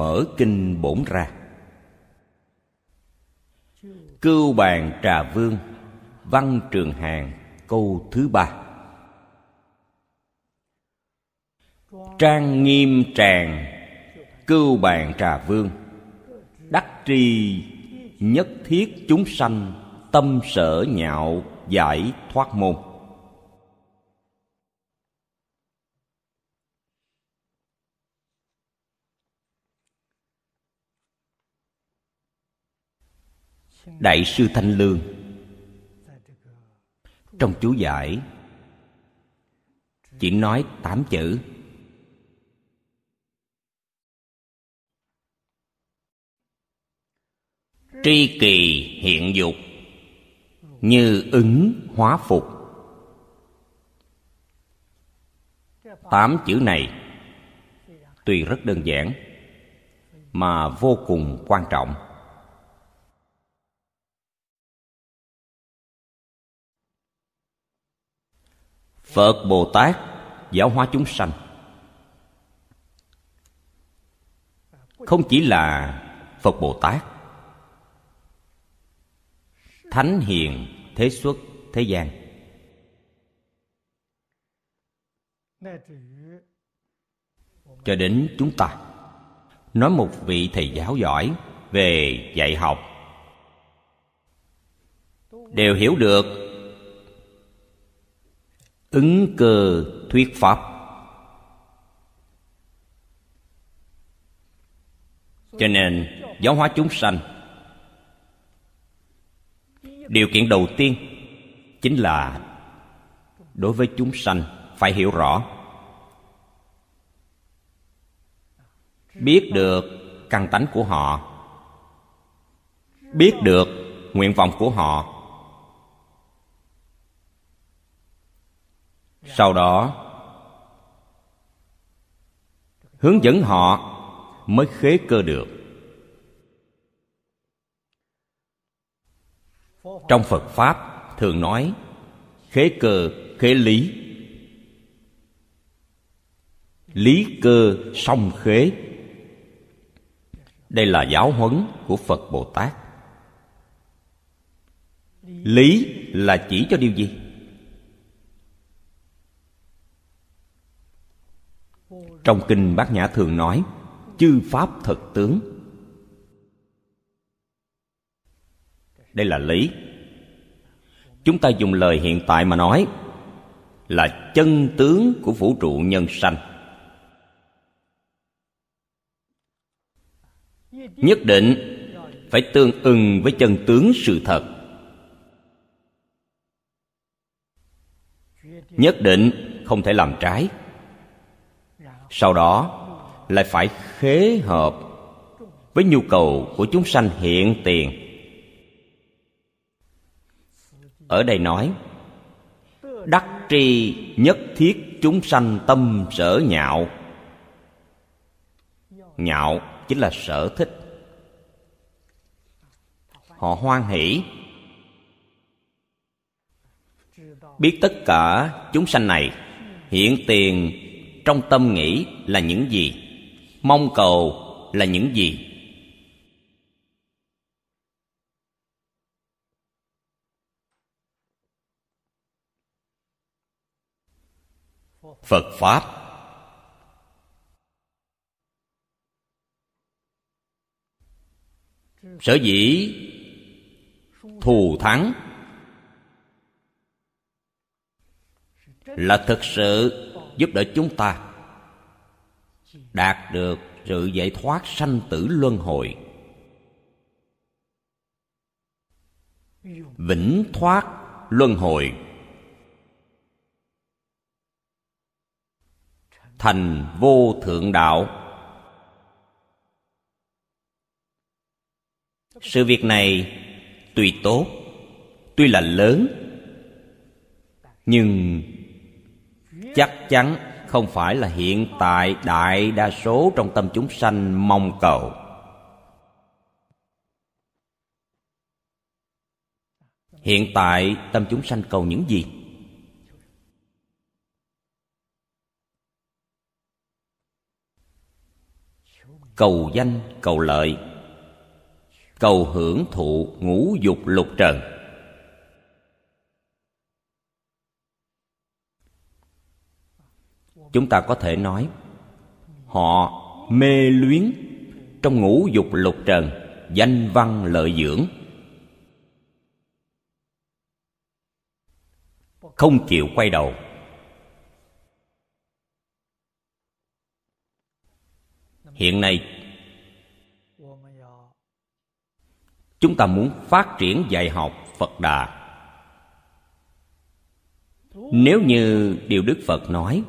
mở kinh bổn ra. Cưu bàn trà vương, văn trường hàng, câu thứ ba. Trang nghiêm tràng, cưu bàn trà vương. Đắc tri, nhất thiết chúng sanh, tâm sở nhạo, giải thoát môn. Đại sư thanh lương. Trong chú giải, chỉ nói tám chữ. Tri kỳ hiện dục, như ứng hóa phục. Tám chữ này, tuy rất đơn giản, mà vô cùng quan trọng. Phật bồ tát, giáo hóa chúng sanh. Không chỉ là phật bồ tát, thánh hiền thế xuất thế gian. Cho đến chúng ta, nói một vị thầy giáo giỏi về dạy học, đều hiểu được ứng cơ thuyết pháp. Cho nên, giáo hóa chúng sanh, điều kiện đầu tiên chính là đối với chúng sanh phải hiểu rõ, biết được căn tánh của họ, biết được nguyện vọng của họ. Sau đó, hướng dẫn họ mới khế cơ được. Trong phật pháp thường nói, khế cơ, khế lý. Lý cơ song khế. Đây là giáo huấn của phật bồ tát. Lý là chỉ cho điều gì? Trong kinh bát nhã thường nói, chư pháp thật tướng. Đây là lý. Chúng ta dùng lời hiện tại mà nói là chân tướng của vũ trụ nhân sanh. Nhất định phải tương ưng với chân tướng sự thật. Nhất định không thể làm trái sau đó lại phải khế hợp với nhu cầu của chúng sanh hiện tiền. Ở đây nói, đắc tri nhất thiết chúng sanh tâm sở nhạo. Nhạo chính là sở thích. Họ hoan hỷ. Biết tất cả chúng sanh này hiện tiền trong tâm nghĩ là những gì? Mong cầu là những gì? Phật pháp. Sở dĩ thù thắng là thực sự giúp đỡ chúng ta. Đạt được sự giải thoát sanh tử luân hồi. Vĩnh thoát luân hồi. Thành vô thượng đạo. Sự việc này tuy tốt, tuy là lớn, nhưng chắc chắn không phải là hiện tại đại đa số trong tâm chúng sanh mong cầu. Hiện tại tâm chúng sanh cầu những gì? Cầu danh, cầu lợi, cầu hưởng thụ ngũ dục lục trần. Chúng ta có thể nói, họ mê luyến trong ngũ dục lục trần, danh văn lợi dưỡng. Không chịu quay đầu. Hiện nay, chúng ta muốn phát triển dạy học phật đà. Nếu như điều đức phật nói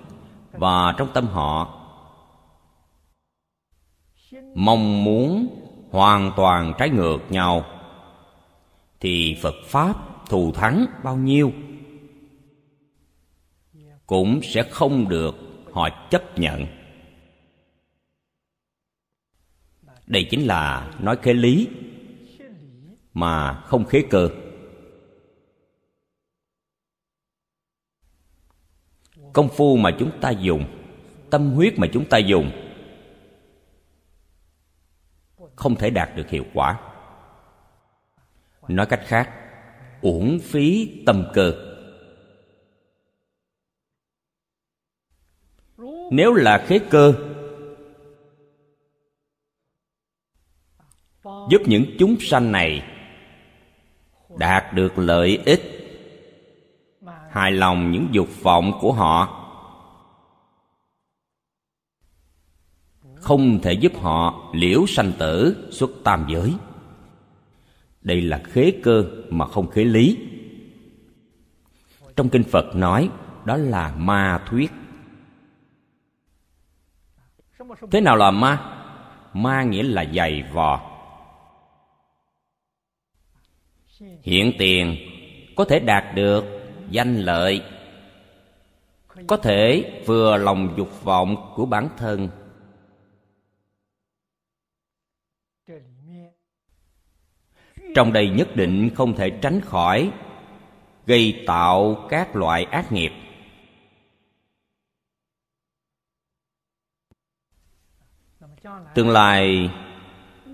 và trong tâm họ. Mong muốn hoàn toàn trái ngược nhau, thì phật pháp thù thắng bao nhiêu? Cũng sẽ không được họ chấp nhận. Đây chính là nói khế lý mà không khế cơ. Công phu mà chúng ta dùng, tâm huyết mà chúng ta dùng, không thể đạt được hiệu quả. Nói cách khác, uổng phí tâm cơ. Nếu là khế cơ, giúp những chúng sanh này đạt được lợi ích hài lòng những dục vọng của họ. Không thể giúp họ liễu sanh tử xuất tam giới. Đây là khế cơ mà không khế lý. Trong kinh phật nói, đó là ma thuyết. Thế nào là ma? Ma nghĩa là dày vò. Hiện tiền có thể đạt được danh lợi. Có thể vừa lòng dục vọng của bản thân. Trong đây nhất định không thể tránh khỏi, gây tạo các loại ác nghiệp. Tương lai,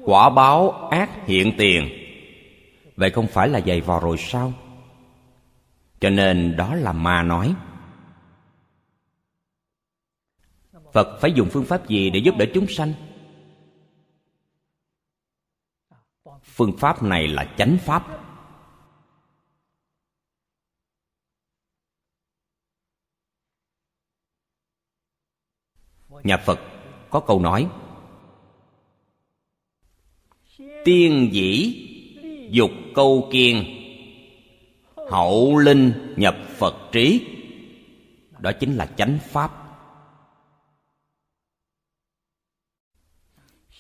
quả báo ác hiện tiền. Vậy không phải là dày vò rồi sao? Cho nên đó là ma nói. Phật phải dùng phương pháp gì để giúp đỡ chúng sanh? Phương pháp này là chánh pháp. Nhà phật có câu nói, tiên dĩ dục câu kiên hậu linh nhập phật trí. Đó chính là chánh pháp.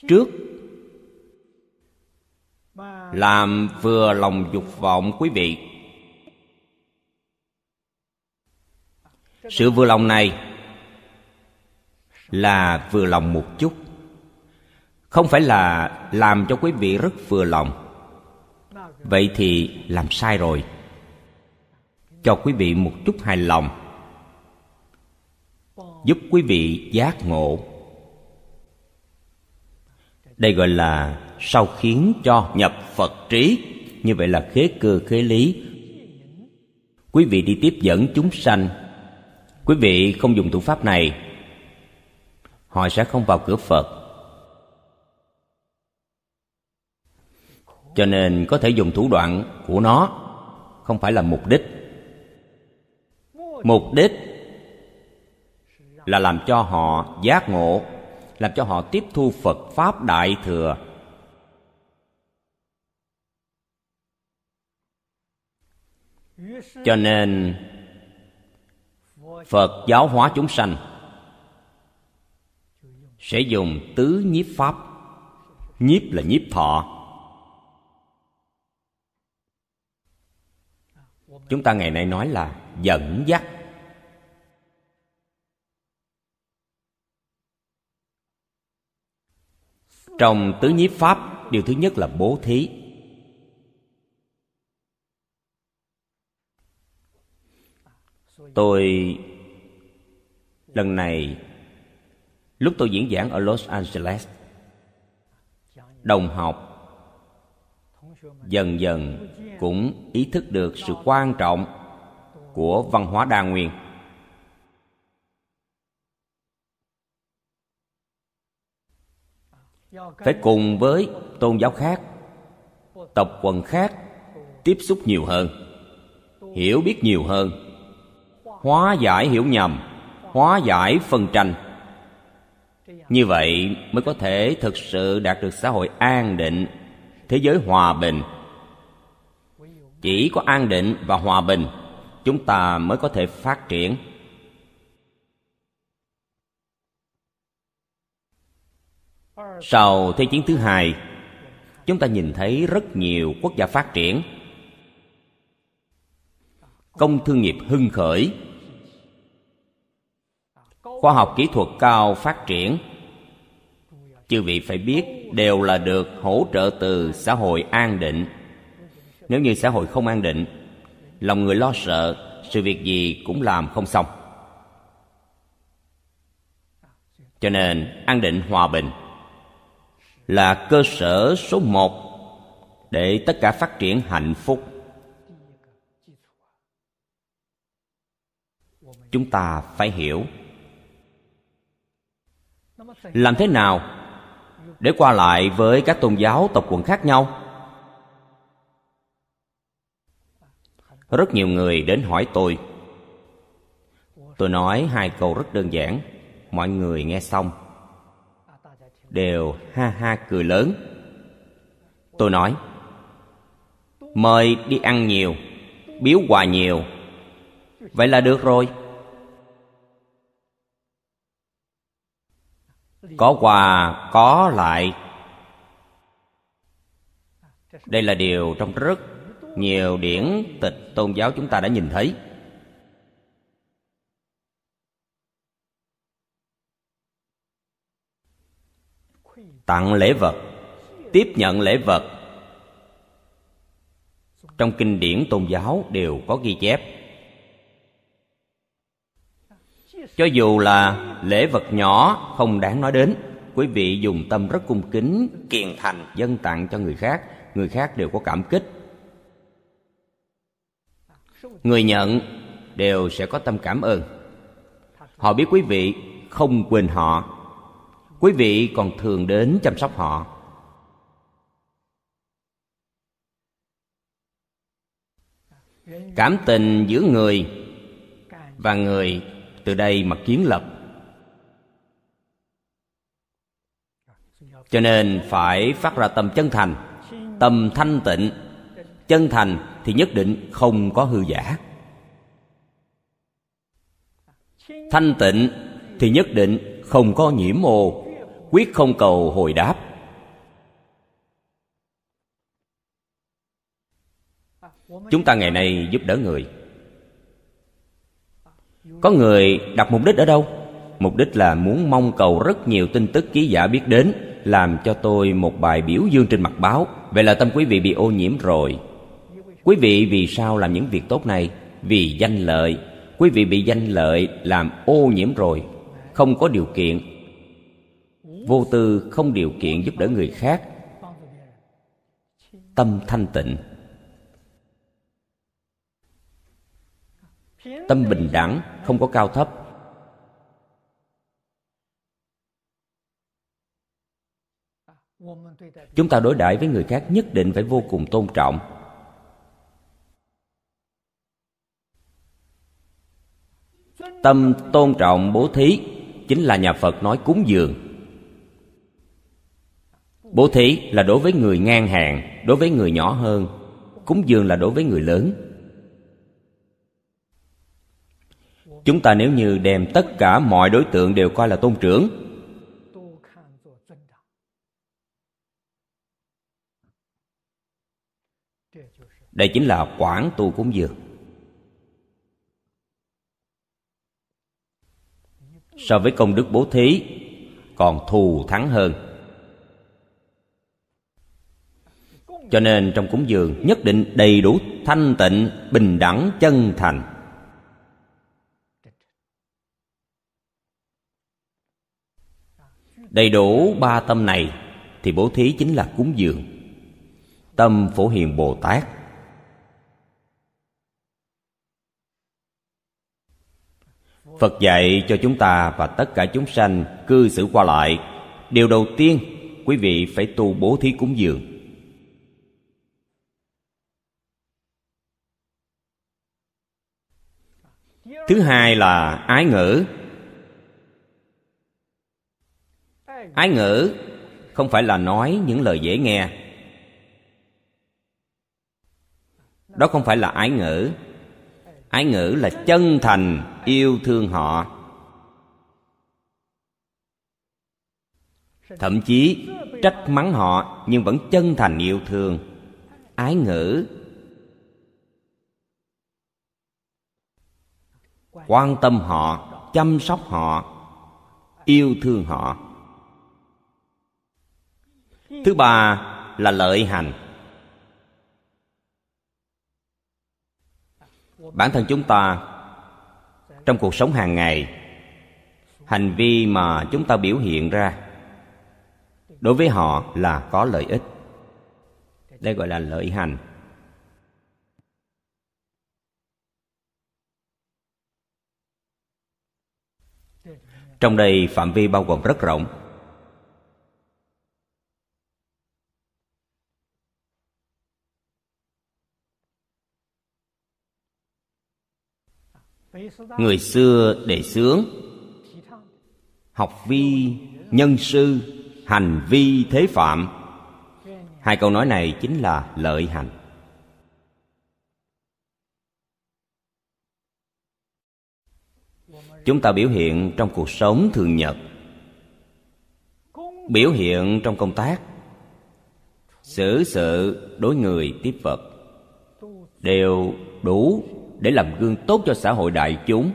Trước, làm vừa lòng dục vọng quý vị. Sự vừa lòng này là vừa lòng một chút. Không phải là làm cho quý vị rất vừa lòng. Vậy thì làm sai rồi cho quý vị một chút hài lòng. Giúp quý vị giác ngộ. Đây gọi là sau khiến cho nhập phật trí. Như vậy là khế cơ, khế lý. Quý vị đi tiếp dẫn chúng sanh. Quý vị không dùng thủ pháp này, họ sẽ không vào cửa phật. Cho nên có thể dùng thủ đoạn của nó không phải là mục đích mục đích là làm cho họ giác ngộ, làm cho họ tiếp thu phật pháp đại thừa. Cho nên, phật giáo hóa chúng sanh sẽ dùng tứ nhiếp pháp. Nhiếp là nhiếp thọ. Chúng ta ngày nay nói là dẫn dắt. Trong tứ nhiếp pháp, điều thứ nhất là bố thí. Tôi, lần này, lúc tôi diễn giảng ở los angeles, đồng học dần dần cũng ý thức được sự quan trọng của văn hóa đa nguyên. Phải cùng với tôn giáo khác tộc quần khác, tiếp xúc nhiều hơn, hiểu biết nhiều hơn, hóa giải hiểu nhầm, hóa giải phân tranh. Như vậy mới có thể thực sự đạt được xã hội an định, thế giới hòa bình. Chỉ có an định và hòa bình, chúng ta mới có thể phát triển. Sau thế chiến thứ hai, chúng ta nhìn thấy rất nhiều quốc gia phát triển. Công thương nghiệp hưng khởi. Khoa học kỹ thuật cao phát triển. Chư vị phải biết đều là được hỗ trợ từ xã hội an định. Nếu như xã hội không an định, lòng người lo sợ, sự việc gì cũng làm không xong. Cho nên, an định hòa bình là cơ sở số một để tất cả phát triển hạnh phúc. Chúng ta phải hiểu làm thế nào để qua lại với các tôn giáo tộc quần khác nhau. Rất nhiều người đến hỏi tôi. Tôi nói hai câu rất đơn giản, mọi người nghe xong đều ha ha cười lớn. Tôi nói, mời đi ăn nhiều, biếu quà nhiều. Vậy là được rồi. Có quà, có lại. Đây là điều trong rất nhiều điển tịch tôn giáo chúng ta đã nhìn thấy. Tặng lễ vật, tiếp nhận lễ vật. Trong kinh điển tôn giáo đều có ghi chép. Cho dù là lễ vật nhỏ, không đáng nói đến, quý vị dùng tâm rất cung kính, kiền thành dân tặng cho người khác người khác đều có cảm kích. Người nhận đều sẽ có tâm cảm ơn. Họ biết quý vị không quên họ quý vị còn thường đến chăm sóc họ. Cảm tình giữa người và người từ đây mà kiến lập. Cho nên phải phát ra tâm chân thành, tâm thanh tịnh. Chân thành thì nhất định không có hư giả. Thanh tịnh thì nhất định không có nhiễm ô quyết không cầu hồi đáp. Chúng ta ngày nay giúp đỡ người. Có người đặt mục đích ở đâu? Mục đích là muốn mong cầu rất nhiều tin tức ký giả biết đến, làm cho tôi một bài biểu dương trên mặt báo. Vậy là tâm quý vị bị ô nhiễm rồi. Quý vị vì sao làm những việc tốt này? Vì danh lợi. Quý vị bị danh lợi làm ô nhiễm rồi. Không có điều kiện vô tư không điều kiện giúp đỡ người khác. Tâm thanh tịnh. Tâm bình đẳng, không có cao thấp. Chúng ta đối đãi với người khác nhất định phải vô cùng tôn trọng. Tâm tôn trọng bố thí chính là nhà phật nói cúng dường bố thí là đối với người ngang hàng, đối với người nhỏ hơn, cúng dường là đối với người lớn. Chúng ta nếu như đem tất cả mọi đối tượng đều coi là tôn trưởng, đây chính là quảng tu cúng dường. So với công đức bố thí, còn thù thắng hơn. Cho nên trong cúng dường nhất định đầy đủ thanh tịnh, bình đẳng, chân thành. Đầy đủ ba tâm này thì bố thí chính là cúng dường. Tâm phổ hiền bồ tát. Phật dạy cho chúng ta và tất cả chúng sanh cư xử qua lại. Điều đầu tiên, quý vị phải tu bố thí cúng dường. Thứ hai là ái ngữ. Ái ngữ không phải là nói những lời dễ nghe. Đó không phải là ái ngữ. Ái ngữ là chân thành, yêu thương họ. Thậm chí trách mắng họ nhưng vẫn chân thành yêu thương. Ái ngữ quan tâm họ, chăm sóc họ, yêu thương họ. Thứ ba là lợi hành. Bản thân chúng ta, trong cuộc sống hàng ngày, hành vi mà chúng ta biểu hiện ra đối với họ là có lợi ích. Đây gọi là lợi hành. Trong đây phạm vi bao gồm rất rộng. Người xưa đề xướng, học vi, nhân sư, hành vi, thế phạm. Hai câu nói này chính là lợi hành. Chúng ta biểu hiện trong cuộc sống thường nhật, biểu hiện trong công tác, xử sự đối người tiếp vật đều đủ để làm gương tốt cho xã hội đại chúng,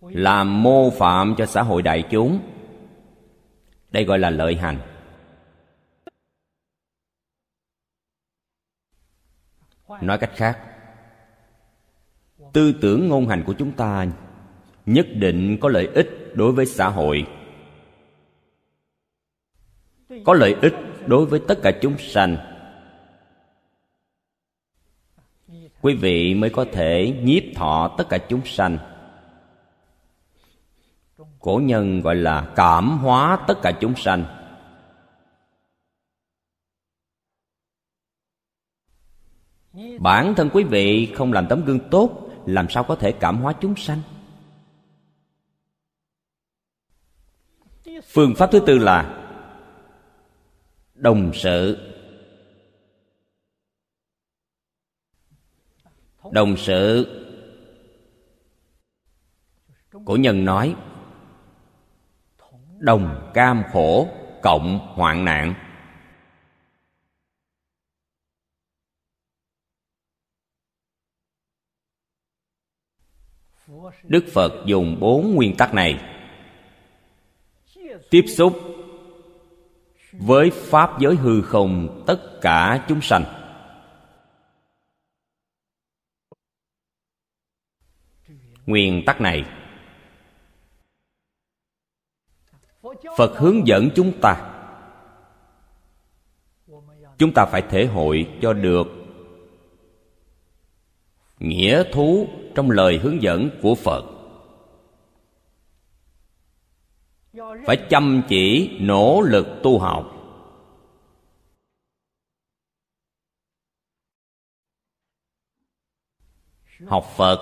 làm mô phạm cho xã hội đại chúng. Đây gọi là lợi hành. Nói cách khác tư tưởng ngôn hành của chúng ta nhất định có lợi ích đối với xã hội. Có lợi ích đối với tất cả chúng sanh. Quý vị mới có thể nhiếp thọ tất cả chúng sanh. Cổ nhân gọi là cảm hóa tất cả chúng sanh. Bản thân quý vị không làm tấm gương tốt làm sao có thể cảm hóa chúng sanh? Phương pháp thứ tư là đồng sự. Đồng sự cổ nhân nói, đồng cam khổ cộng hoạn nạn. Đức phật dùng bốn nguyên tắc này. Tiếp xúc với pháp giới hư không tất cả chúng sanh. Nguyên tắc này. Phật hướng dẫn chúng ta. Chúng ta phải thể hội cho được nghĩa thú trong lời hướng dẫn của phật. Phải chăm chỉ nỗ lực tu học. Học phật,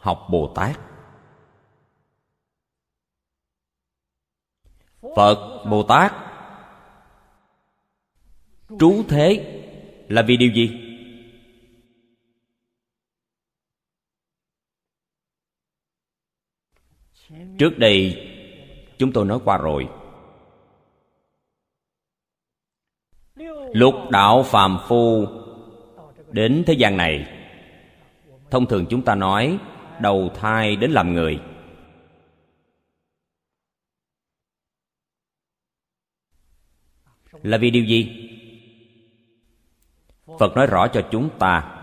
học bồ tát. Phật, bồ tát. Trú thế là vì điều gì? Trước đây, chúng tôi nói qua rồi. Lục đạo phàm phu đến thế gian này, thông thường chúng ta nói đầu thai đến làm người. Là vì điều gì? Phật nói rõ cho chúng ta,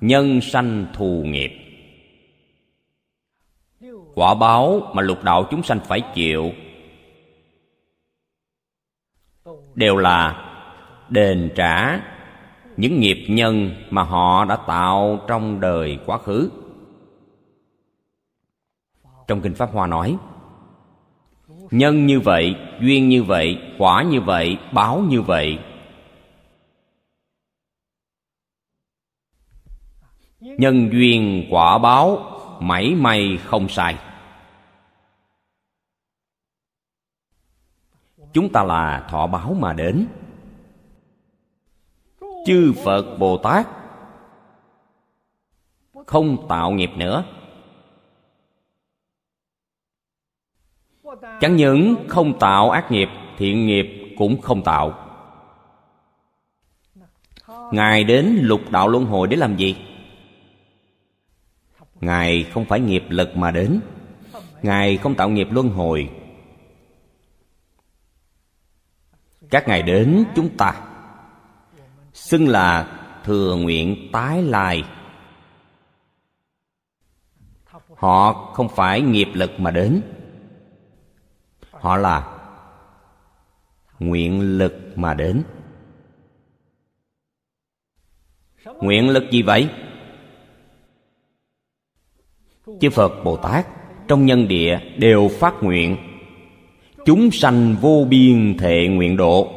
nhân sanh thù nghiệp quả báo mà lục đạo chúng sanh phải chịu. Đều là đền trả những nghiệp nhân mà họ đã tạo trong đời quá khứ. Trong kinh pháp hoa nói, nhân như vậy, duyên như vậy, quả như vậy, báo như vậy. Nhân duyên quả báo, mảy may không sai. Chúng ta là thọ báo mà đến. Chư phật bồ tát, không tạo nghiệp nữa. Chẳng những không tạo ác nghiệp, thiện nghiệp cũng không tạo. Ngài đến lục đạo luân hồi để làm gì? Ngài không phải nghiệp lực mà đến. Ngài không tạo nghiệp luân hồi các ngài đến chúng ta. Xưng là thừa nguyện tái lai. Họ không phải nghiệp lực mà đến. Họ là nguyện lực mà đến. Nguyện lực gì vậy? Chư phật bồ tát trong nhân địa đều phát nguyện chúng sanh vô biên thệ nguyện độ.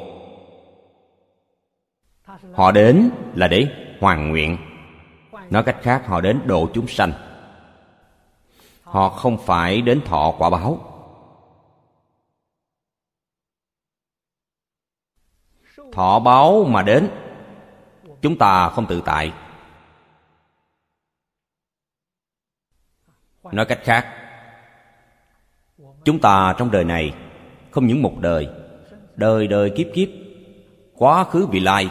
Họ đến là để hoàn nguyện. Nói cách khác, họ đến độ chúng sanh. Họ không phải đến thọ quả báo. Thọ báo mà đến, chúng ta không tự tại. Nói cách khác, chúng ta trong đời này không những một đời đời đời kiếp kiếp, quá khứ vị lai,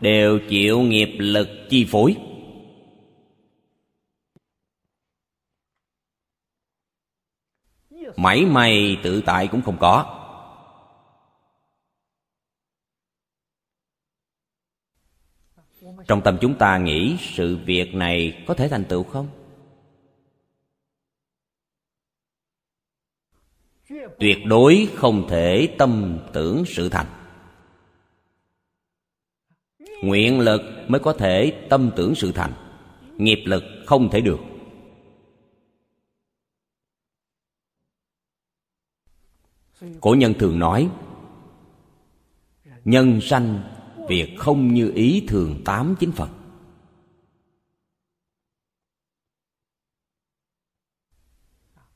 đều chịu nghiệp lực chi phối. Mảy may tự tại cũng không có. Trong tâm chúng ta nghĩ sự việc này có thể thành tựu không? Tuyệt đối không thể tâm tưởng sự thành nguyện lực mới có thể tâm tưởng sự thành nghiệp lực không thể được. Cổ nhân thường nói, nhân sanh, việc không như ý thường tám chín phần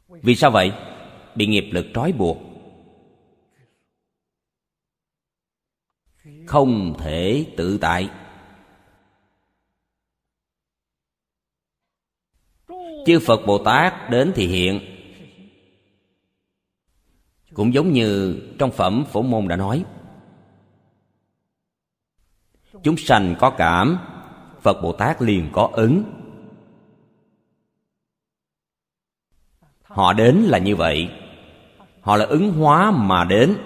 vì sao vậy? Bị nghiệp lực trói buộc. Không thể tự tại. Chư phật bồ tát đến thì hiện. Cũng giống như trong phẩm phổ môn đã nói. Chúng sanh có cảm, phật bồ tát liền có ứng. Họ đến là như vậy họ là ứng hóa mà đến.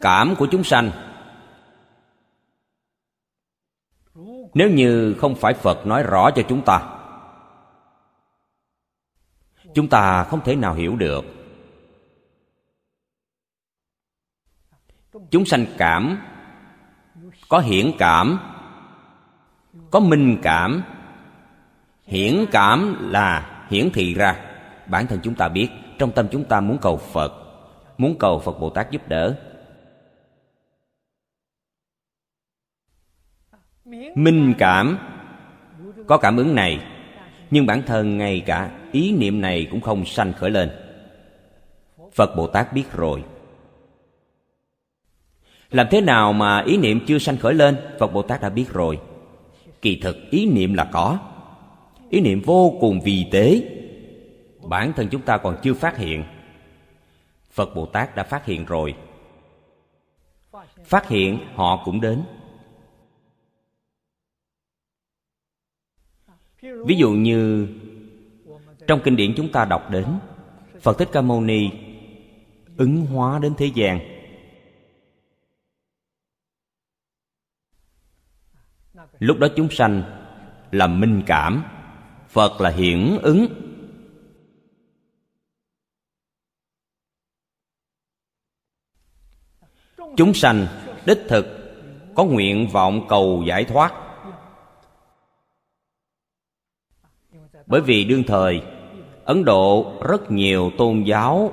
Cảm của chúng sanh. Nếu như không phải phật nói rõ cho chúng ta chúng ta không thể nào hiểu được. Chúng sanh cảm có hiển cảm có minh cảm. Hiển cảm là hiển thị ra. Bản thân chúng ta biết, trong tâm chúng ta muốn cầu phật, muốn cầu phật bồ tát giúp đỡ. Minh cảm, có cảm ứng này, nhưng bản thân ngay cả ý niệm này cũng không sanh khởi lên. Phật bồ tát biết rồi. Làm thế nào mà ý niệm chưa sanh khởi lên? Phật bồ tát đã biết rồi kỳ thực ý niệm là có. Ý niệm vô cùng vì tế. Bản thân chúng ta còn chưa phát hiện. Phật bồ tát đã phát hiện rồi. Phát hiện, họ cũng đến. Ví dụ như, trong kinh điển chúng ta đọc đến, phật thích ca mâu ni ứng hóa đến thế gian. Lúc đó chúng sanh là minh cảm. Phật là hiển ứng. Chúng sanh đích thực có nguyện vọng cầu giải thoát. Bởi vì đương thời, ấn độ rất nhiều tôn giáo.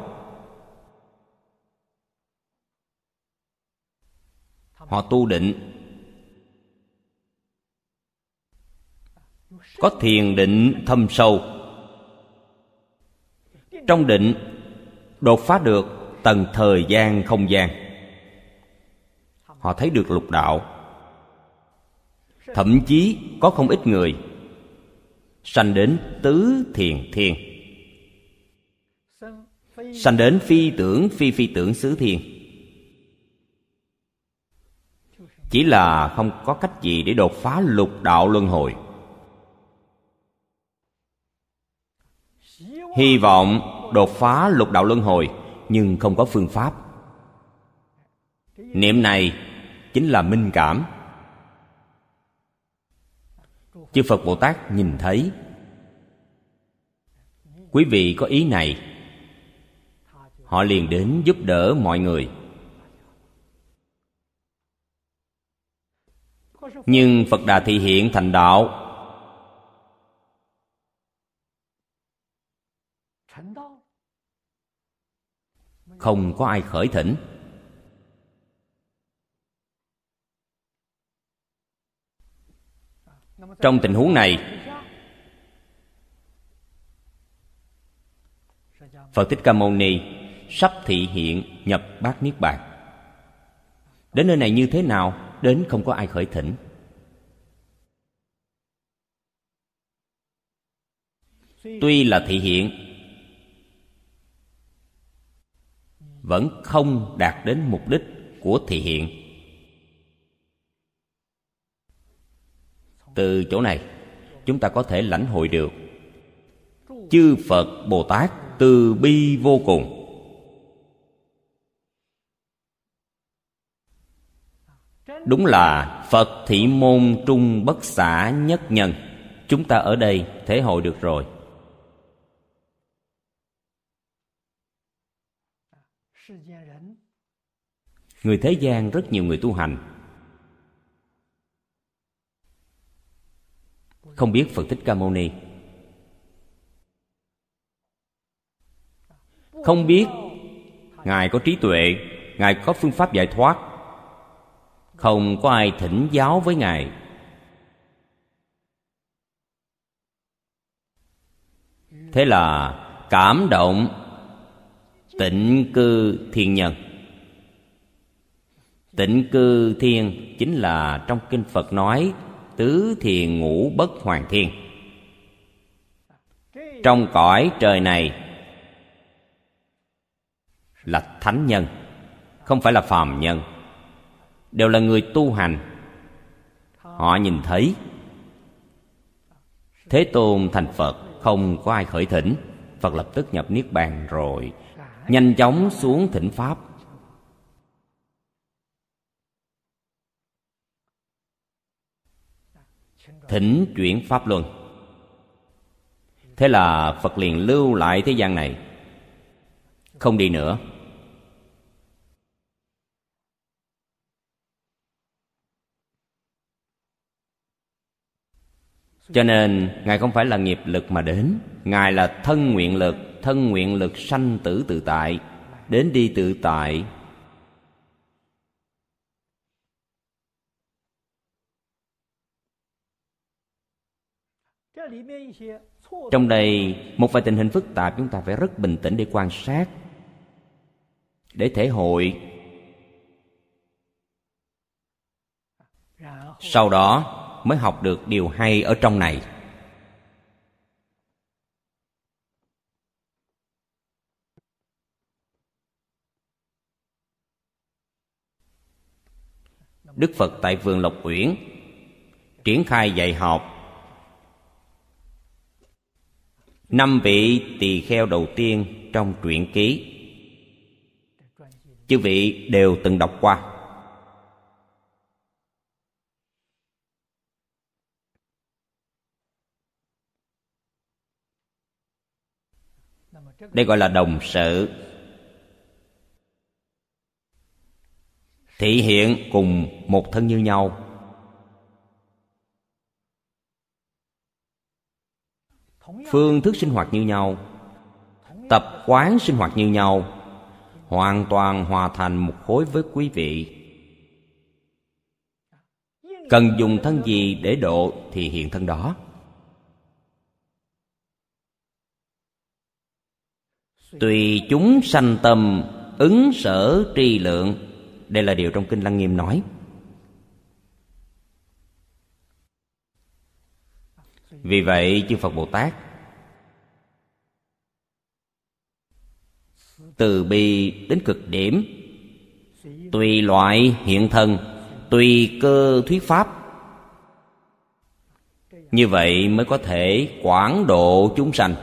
Họ tu định có thiền định thâm sâu. Trong định, đột phá được tầng thời gian không gian. Họ thấy được lục đạo. Thậm chí có không ít người sanh đến tứ thiền thiên. Sanh đến phi tưởng, phi phi tưởng xứ thiên. Chỉ là không có cách gì để đột phá lục đạo luân hồi. Hy vọng đột phá lục đạo luân hồi, nhưng không có phương pháp. Niệm này chính là minh cảm. Chư phật bồ tát nhìn thấy. Quý vị có ý này. Họ liền đến giúp đỡ mọi người. Nhưng phật đà thị hiện thành đạo không có ai khởi thỉnh. Trong tình huống này, phật thích ca mâu ni sắp thị hiện nhập bát niết bàn. Đến nơi này như thế nào, đến không có ai khởi thỉnh. Tuy là thị hiện vẫn không đạt đến mục đích của thị hiện. Từ chỗ này, chúng ta có thể lãnh hội được chư phật bồ tát từ bi vô cùng. Đúng là phật thị môn trung bất xả nhất nhân. Chúng ta ở đây thể hội được rồi. Người thế gian rất nhiều người tu hành. Không biết phật thích ca mâu ni. Không biết ngài có trí tuệ, ngài có phương pháp giải thoát. Không có ai thỉnh giáo với ngài. Thế là cảm động tịnh cư thiên nhân. Tịnh cư thiên chính là trong kinh phật nói, tứ thiền ngũ bất hoàng thiên. Trong cõi trời này là thánh nhân, không phải là phàm nhân. Đều là người tu hành. Họ nhìn thấy thế tôn thành phật không có ai khởi thỉnh. Phật lập tức nhập niết bàn rồi nhanh chóng xuống thỉnh pháp. Thỉnh chuyển pháp luân. Thế là phật liền lưu lại thế gian này. Không đi nữa. Cho nên, ngài không phải là nghiệp lực mà đến, ngài là thân nguyện lực thân nguyện lực sanh tử tự tại, đến đi tự tại. Trong đây, một vài tình hình phức tạp, chúng ta phải rất bình tĩnh để quan sát, để thể hội. Sau đó mới học được điều hay ở trong này. Đức phật tại vườn lộc uyển. Triển khai dạy học. Năm vị tỳ kheo đầu tiên trong truyện ký. Chư vị đều từng đọc qua. Đây gọi là đồng sự. Thị hiện cùng một thân như nhau. Phương thức sinh hoạt như nhau. Tập quán sinh hoạt như nhau. Hoàn toàn hòa thành một khối với quý vị. Cần dùng thân gì để độ thì hiện thân đó. Tùy chúng sanh tâm, ứng sở tri lượng đây là điều trong kinh lăng nghiêm nói. Vì vậy, chư phật bồ tát, từ bi đến cực điểm, tùy loại hiện thân, tùy cơ thuyết pháp, như vậy mới có thể quảng độ chúng sanh.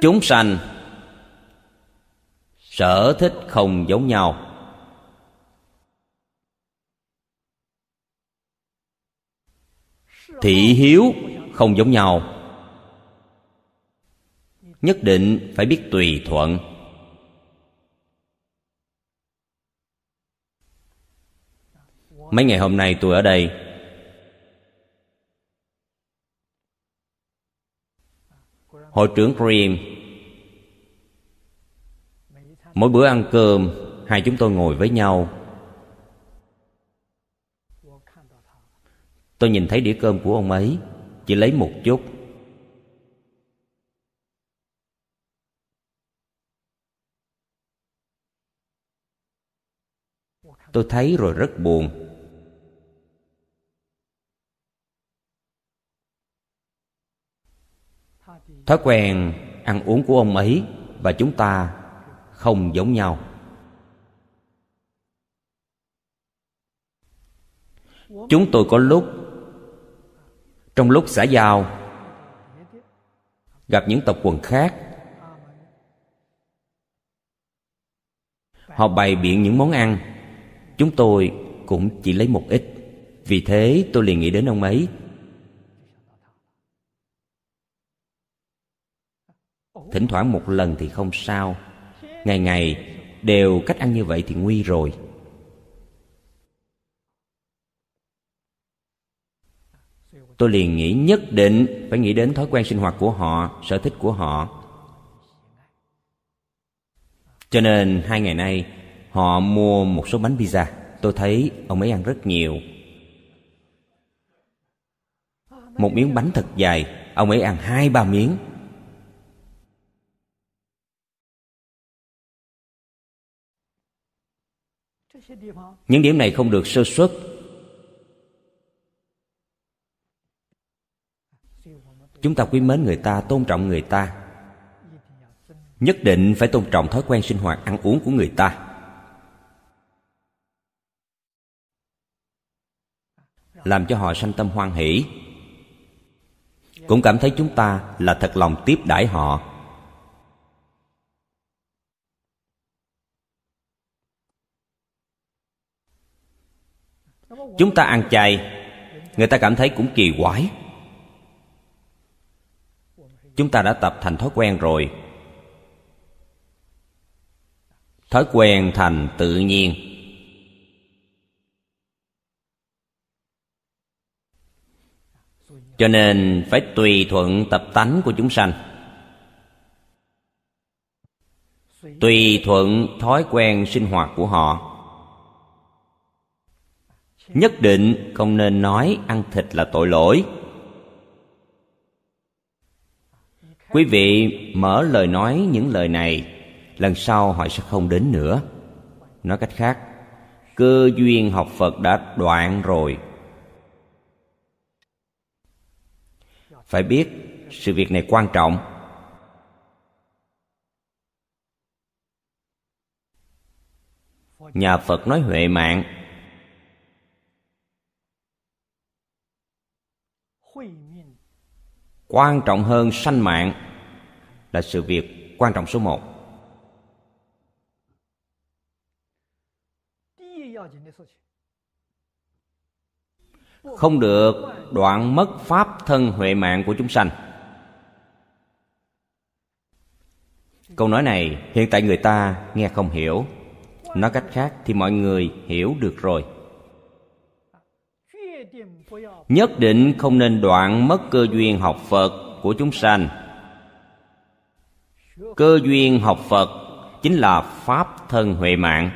Chúng sanh sở thích không giống nhau. Thị hiếu không giống nhau. Nhất định phải biết tùy thuận. Mấy ngày hôm nay tôi ở đây. Hội trưởng Dream mỗi bữa ăn cơm, hai chúng tôi ngồi với nhau. Tôi nhìn thấy đĩa cơm của ông ấy, chỉ lấy một chút. Tôi thấy rồi rất buồn. Thói quen ăn uống của ông ấy và chúng ta không giống nhau. Chúng tôi có lúc, trong lúc xã giao, gặp những tộc quần khác. Họ bày biện những món ăn. Chúng tôi cũng chỉ lấy một ít. Vì thế tôi liền nghĩ đến ông ấy. Thỉnh thoảng một lần thì không sao ngày ngày, đều cách ăn như vậy thì nguy rồi. Tôi liền nghĩ nhất định phải nghĩ đến thói quen sinh hoạt của họ, sở thích của họ. Cho nên hai ngày nay, họ mua một số bánh pizza. Tôi thấy ông ấy ăn rất nhiều. Một miếng bánh thật dài. Ông ấy ăn hai, ba miếng. Những điểm này không được sơ xuất chúng ta quý mến người ta, tôn trọng người ta. Nhất định phải tôn trọng thói quen sinh hoạt, ăn uống của người ta. Làm cho họ sanh tâm hoan hỷ. Cũng cảm thấy chúng ta là thật lòng tiếp đãi họ. Chúng ta ăn chay. Người ta cảm thấy cũng kỳ quái. Chúng ta đã tập thành thói quen rồi. Thói quen thành tự nhiên. Cho nên phải tùy thuận tập tánh của chúng sanh. Tùy thuận thói quen sinh hoạt của họ nhất định không nên nói ăn thịt là tội lỗi. Quý vị mở lời nói những lời này, lần sau họ sẽ không đến nữa. Nói cách khác, cơ duyên học phật đã đoạn rồi. Phải biết, sự việc này quan trọng. Nhà phật nói huệ mạng. Quan trọng hơn sanh mạng là sự việc quan trọng số một. Không được đoạn mất pháp thân huệ mạng của chúng sanh. Câu nói này hiện tại người ta nghe không hiểu. Nói cách khác thì mọi người hiểu được rồi nhất định không nên đoạn mất cơ duyên học phật của chúng sanh. Cơ duyên học phật chính là pháp thân huệ mạng.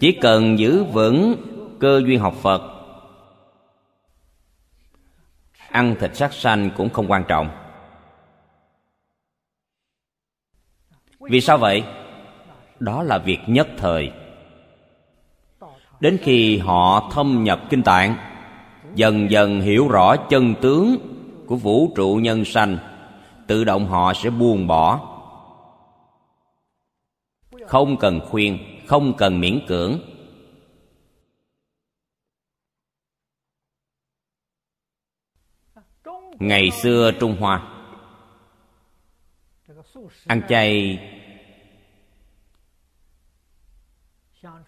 Chỉ cần giữ vững cơ duyên học phật, ăn thịt sát sanh cũng không quan trọng. Vì sao vậy? Đó là việc nhất thời đến khi họ thâm nhập kinh tạng, dần dần hiểu rõ chân tướng của vũ trụ nhân sanh, tự động họ sẽ buông bỏ. Không cần khuyên, không cần miễn cưỡng. Ngày xưa trung hoa, ăn chay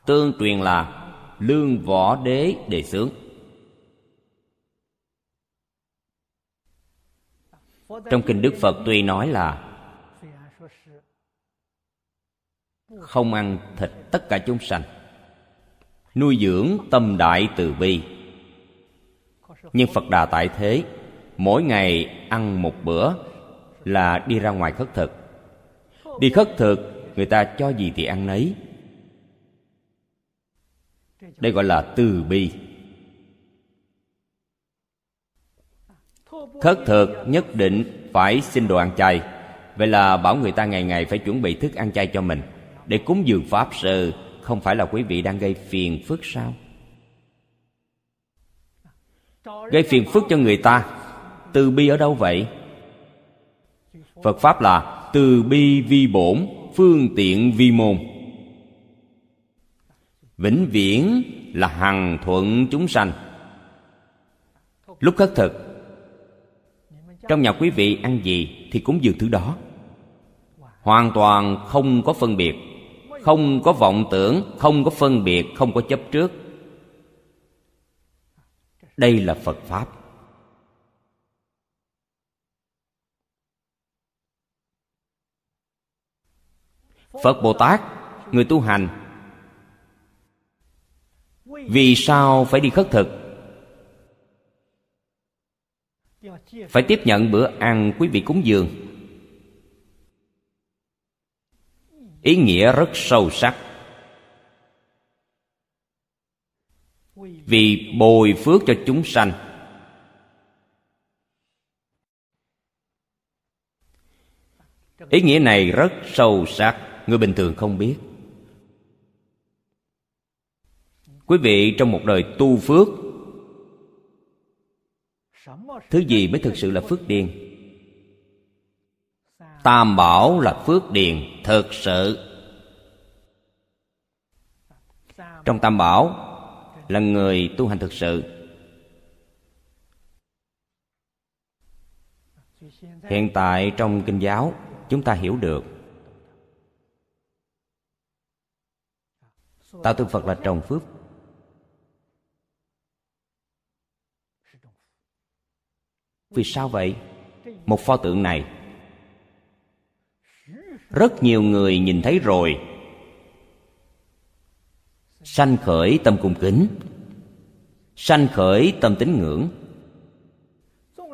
tương truyền là lương võ đế đề xướng. Trong kinh đức phật tuy nói là không ăn thịt tất cả chúng sanh, nuôi dưỡng tâm đại từ bi, nhưng phật đà tại thế, mỗi ngày ăn một bữa là đi ra ngoài khất thực. Đi khất thực, người ta cho gì thì ăn nấy đây gọi là từ bi. Khất thực nhất định phải xin đồ ăn chay. Vậy là bảo người ta ngày ngày phải chuẩn bị thức ăn chay cho mình. Để cúng dường pháp sư không phải là quý vị đang gây phiền phức sao? Gây phiền phức cho người ta. Từ bi ở đâu vậy? Phật pháp là từ bi vi bổn, phương tiện vi môn vĩnh viễn là hằng thuận chúng sanh. Lúc khất thực, trong nhà quý vị ăn gì thì cúng dường thứ đó. Hoàn toàn không có phân biệt, không có vọng tưởng, không có phân biệt, không có chấp trước. Đây là phật pháp. Phật bồ tát, người tu hành vì sao phải đi khất thực? Phải tiếp nhận bữa ăn quý vị cúng dường. Ý nghĩa rất sâu sắc. Vì bồi phước cho chúng sanh. Ý nghĩa này rất sâu sắc. Người bình thường không biết. Quý vị trong một đời tu phước, thứ gì mới thực sự là phước điền? Tam bảo là phước điền thực sự. Trong tam bảo là người tu hành thực sự. Hiện tại trong kinh giáo, chúng ta hiểu được. Tạo tượng phật là trồng phước vì sao vậy? Một pho tượng này. Rất nhiều người nhìn thấy rồi. Sanh khởi tâm cung kính. Sanh khởi tâm tín ngưỡng.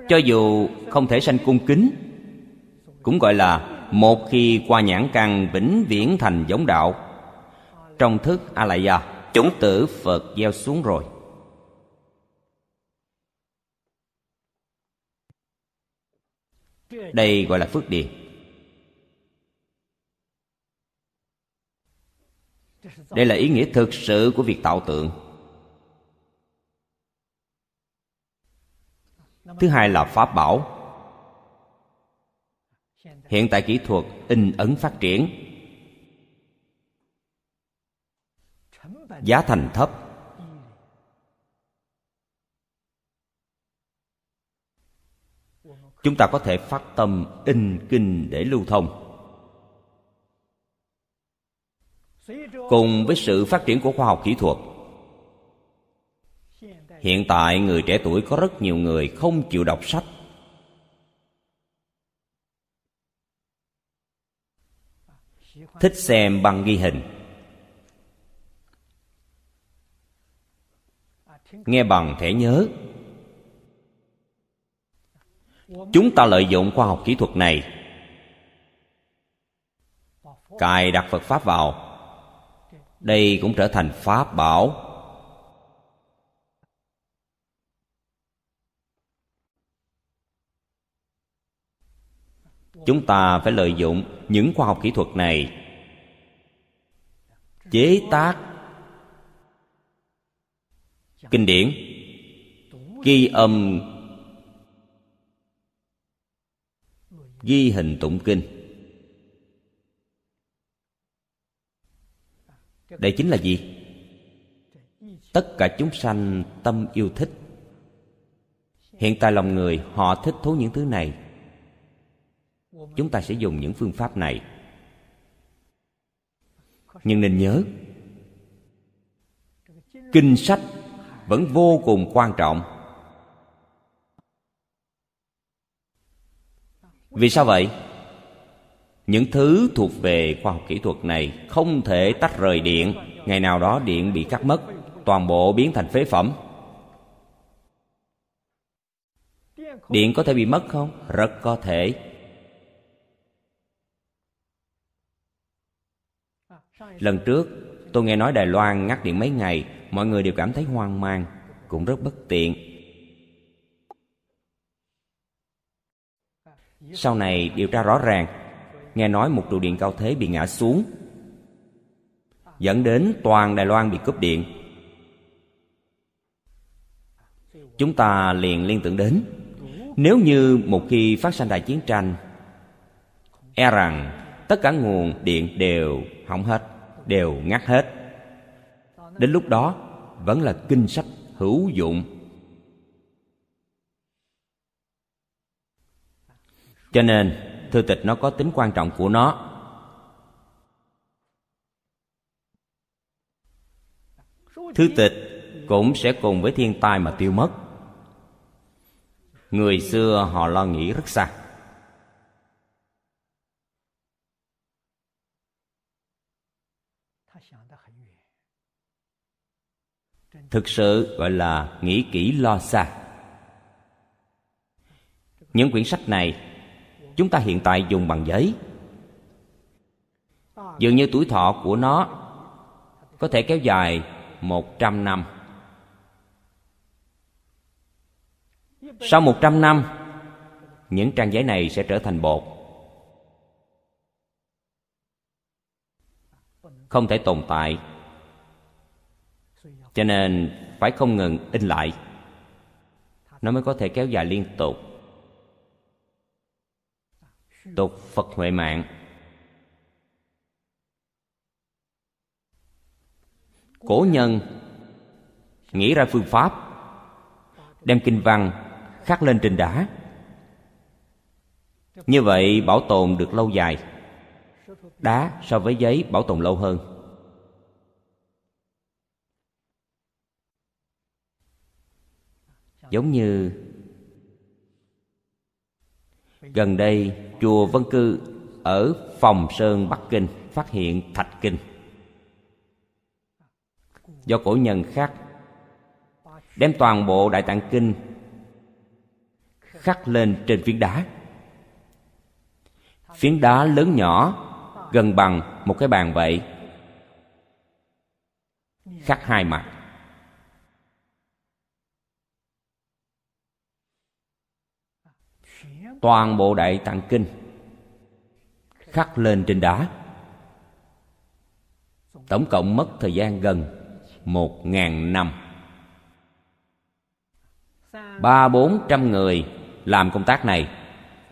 Cho dù không thể sanh cung kính, cũng gọi là một khi qua nhãn căn vĩnh viễn thành giống đạo. Trong thức a la gia chúng tử phật gieo xuống rồi. Đây gọi là phước điền. Đây là ý nghĩa thực sự của việc tạo tượng. Thứ hai là pháp bảo. Hiện tại kỹ thuật in ấn phát triển. Giá thành thấp. Chúng ta có thể phát tâm in kinh để lưu thông. Cùng với sự phát triển của khoa học kỹ thuật, hiện tại người trẻ tuổi có rất nhiều người không chịu đọc sách. Thích xem băng ghi hình. Nghe bằng thẻ nhớ chúng ta lợi dụng khoa học kỹ thuật này. Cài đặt phật pháp vào. Đây cũng trở thành pháp bảo. Chúng ta phải lợi dụng những khoa học kỹ thuật này. Chế tác kinh điển, ghi âm ghi hình tụng kinh. Đây chính là gì? Tất cả chúng sanh tâm yêu thích. Hiện tại lòng người, họ thích thú những thứ này. Chúng ta sẽ dùng những phương pháp này. Nhưng nên nhớ, kinh sách vẫn vô cùng quan trọng. Vì sao vậy? Những thứ thuộc về khoa học kỹ thuật này không thể tách rời điện. Ngày nào đó điện bị cắt mất, toàn bộ biến thành phế phẩm. Điện có thể bị mất không? Rất có thể. Lần trước, tôi nghe nói đài loan ngắt điện mấy ngày, mọi người đều cảm thấy hoang mang, cũng rất bất tiện. Sau này điều tra rõ ràng, nghe nói một trụ điện cao thế bị ngã xuống, dẫn đến toàn đài loan bị cúp điện. Chúng ta liền liên tưởng đến, nếu như một khi phát sinh đại chiến tranh e rằng tất cả nguồn điện đều hỏng hết, đều ngắt hết. Đến lúc đó, vẫn là kinh sách hữu dụng. Cho nên, thư tịch nó có tính quan trọng của nó. Thư tịch cũng sẽ cùng với thiên tai mà tiêu mất. Người xưa họ lo nghĩ rất xa. Thực sự gọi là nghĩ kỹ lo xa. Những quyển sách này chúng ta hiện tại dùng bằng giấy. Dường như tuổi thọ của nó có thể kéo dài một trăm năm. Sau một trăm năm, những trang giấy này sẽ trở thành bột. Không thể tồn tại. Cho nên phải không ngừng in lại. Nó mới có thể kéo dài liên tục tục phật huệ mạng. Cổ nhân nghĩ ra phương pháp, đem kinh văn khắc lên trên đá. Như vậy bảo tồn được lâu dài, đá so với giấy bảo tồn lâu hơn. Giống như gần đây chùa vân cư ở phòng sơn bắc kinh phát hiện thạch kinh. Do cổ nhân khắc đem toàn bộ đại tạng kinh khắc lên trên phiến đá. Phiến đá lớn nhỏ, gần bằng một cái bàn vậy, khắc hai mặt. Toàn bộ đại tạng kinh khắc lên trên đá. Tổng cộng mất thời gian gần một ngàn năm. Ba bốn trăm người làm công tác này,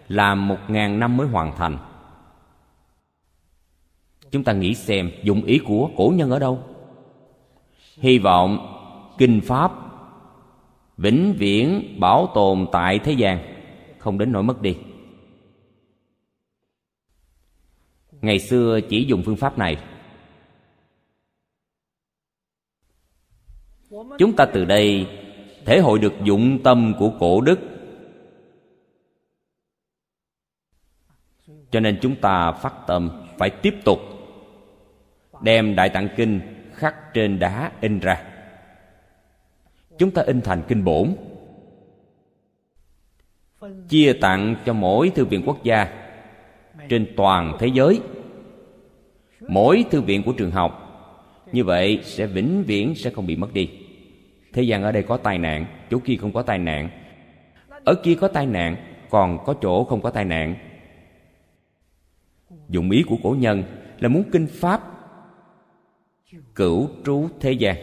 làm một ngàn năm mới hoàn thành. Chúng ta nghĩ xem, dụng ý của cổ nhân ở đâu? Hy vọng kinh pháp vĩnh viễn bảo tồn tại thế gian không đến nỗi mất đi. Ngày xưa chỉ dùng phương pháp này. Chúng ta từ đây thể hội được dụng tâm của cổ đức. Cho nên chúng ta phát tâm phải tiếp tục đem đại tạng kinh khắc trên đá in ra. Chúng ta in thành kinh bổn chia tặng cho mỗi thư viện quốc gia trên toàn thế giới. Mỗi thư viện của trường học, như vậy sẽ vĩnh viễn sẽ không bị mất đi. Thế gian ở đây có tai nạn, chỗ kia không có tai nạn. Ở kia có tai nạn, còn có chỗ không có tai nạn. Dụng ý của cổ nhân là muốn kinh pháp cửu trú thế gian.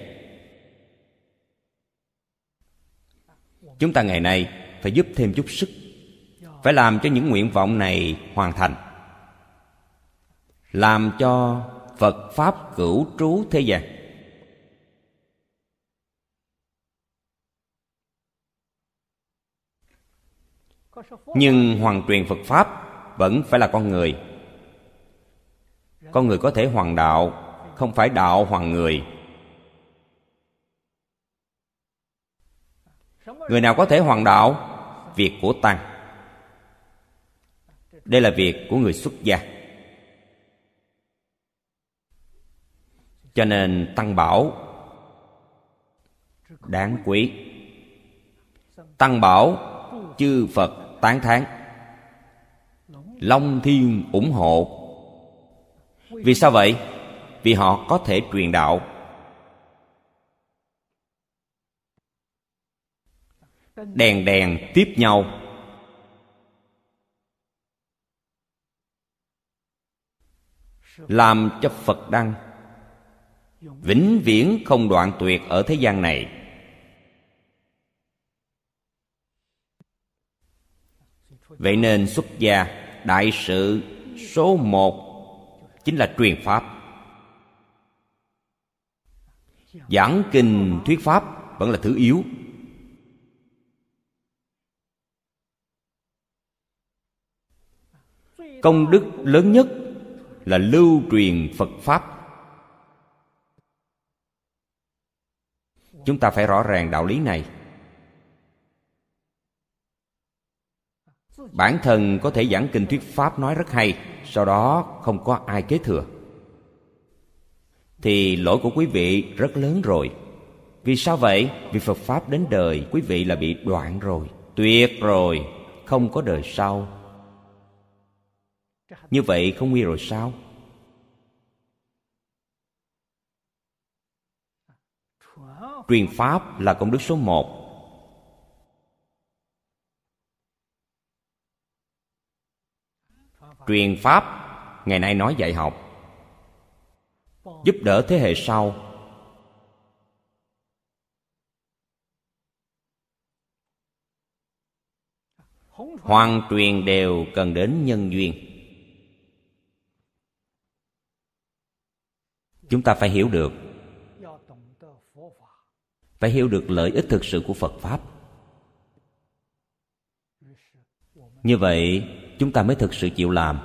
Chúng ta ngày nay phải giúp thêm chút sức, phải làm cho những nguyện vọng này hoàn thành. Làm cho phật pháp cửu trú thế gian. Nhưng hoàn truyền phật pháp vẫn phải là con người. Con người có thể hoàng đạo, không phải đạo hoàng người. Người nào có thể hoàng đạo? Việc của tăng. Đây là việc của người xuất gia. Cho nên tăng bảo, đáng quý. Tăng bảo, chư phật tán thán. Long thiên ủng hộ. Vì sao vậy? Vì họ có thể truyền đạo. Đèn đèn tiếp nhau. Làm cho phật đăng, vĩnh viễn không đoạn tuyệt ở thế gian này. Vậy nên xuất gia đại sự số một chính là truyền pháp. Giảng kinh thuyết pháp vẫn là thứ yếu. Công đức lớn nhất là lưu truyền phật pháp. Chúng ta phải rõ ràng đạo lý này. Bản thân có thể giảng kinh thuyết pháp nói rất hay, sau đó không có ai kế thừa. Thì lỗi của quý vị rất lớn rồi. Vì sao vậy? Vì phật pháp đến đời quý vị là bị đoạn rồi, tuyệt rồi, không có đời sau như vậy không nguy rồi sao? Truyền pháp là công đức số một. Truyền pháp, ngày nay nói dạy học, giúp đỡ thế hệ sau. Hoàn truyền đều cần đến nhân duyên. Chúng ta phải hiểu được. Phải hiểu được lợi ích thực sự của phật pháp. Như vậy, chúng ta mới thực sự chịu làm.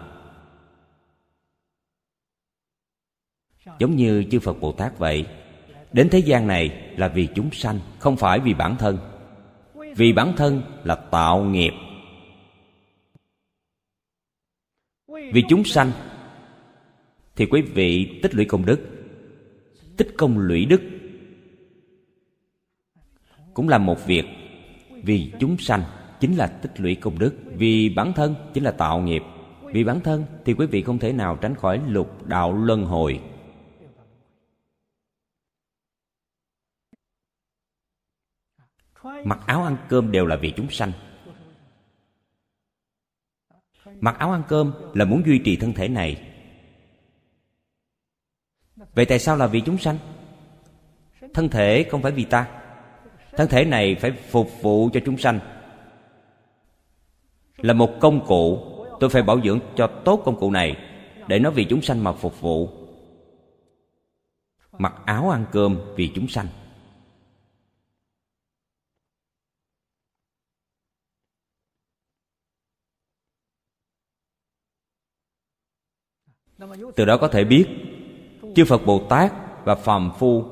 Giống như chư phật bồ tát vậy, đến thế gian này là vì chúng sanh, không phải vì bản thân. Vì bản thân là tạo nghiệp. Vì chúng sanh, thì quý vị tích lũy công đức tích công lũy đức. Cũng là một việc vì chúng sanh chính là tích lũy công đức, vì bản thân chính là tạo nghiệp. Vì bản thân thì quý vị không thể nào tránh khỏi lục đạo luân hồi. Mặc áo ăn cơm đều là vì chúng sanh. Mặc áo ăn cơm là muốn duy trì thân thể này Vậy tại sao là vì chúng sanh? Thân thể không phải vì ta. Thân thể này phải phục vụ cho chúng sanh. Là một công cụ, Tôi phải bảo dưỡng cho tốt công cụ này, Để nó vì chúng sanh mà phục vụ. Mặc áo ăn cơm vì chúng sanh. Từ đó có thể biết chư phật bồ tát và phàm phu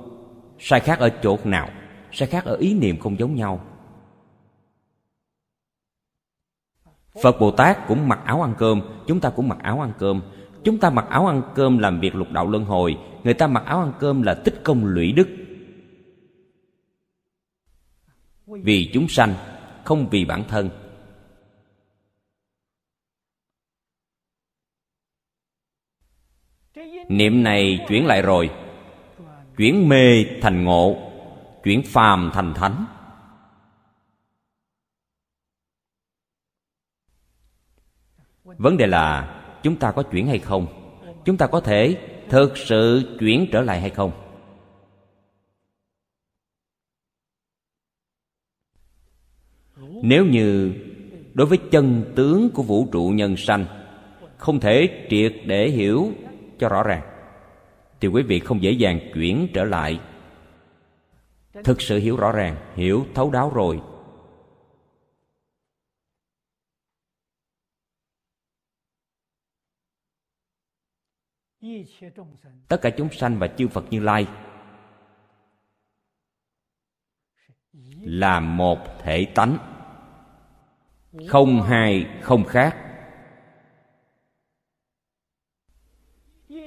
sai khác ở chỗ nào, sai khác ở ý niệm không giống nhau. Phật bồ tát cũng mặc áo ăn cơm, chúng ta cũng mặc áo ăn cơm. Chúng ta mặc áo ăn cơm làm việc lục đạo luân hồi, người ta mặc áo ăn cơm là tích công lũy đức. Vì chúng sanh, không vì bản thân. Niệm này chuyển lại rồi. Chuyển mê thành ngộ, chuyển phàm thành thánh. Vấn đề là, chúng ta có chuyển hay không? Chúng ta có thể thực sự chuyển trở lại hay không? Nếu như đối với chân tướng của vũ trụ nhân sanh, không thể triệt để hiểu cho rõ ràng. Thì quý vị không dễ dàng chuyển trở lại. Thực sự hiểu rõ ràng, hiểu thấu đáo rồi. Tất cả chúng sanh và chư phật như lai là một thể tánh. Không hai, không khác.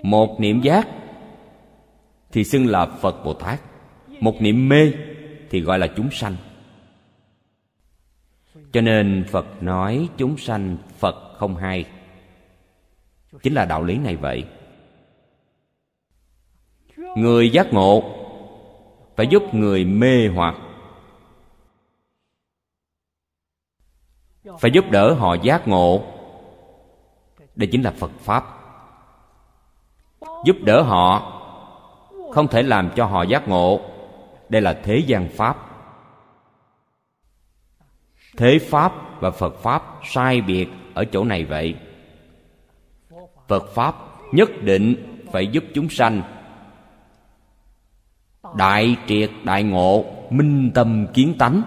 Một niệm giác thì xưng là phật bồ tát. Một niệm mê thì gọi là chúng sanh. Cho nên phật nói chúng sanh phật không hai chính là đạo lý này vậy. Người giác ngộ phải giúp người mê hoặc. Phải giúp đỡ họ giác ngộ. Đây chính là phật pháp giúp đỡ họ, không thể làm cho họ giác ngộ. Đây là thế gian pháp. Thế pháp và phật pháp sai biệt ở chỗ này vậy. Phật pháp nhất định phải giúp chúng sanh đại triệt, đại ngộ, minh tâm kiến tánh.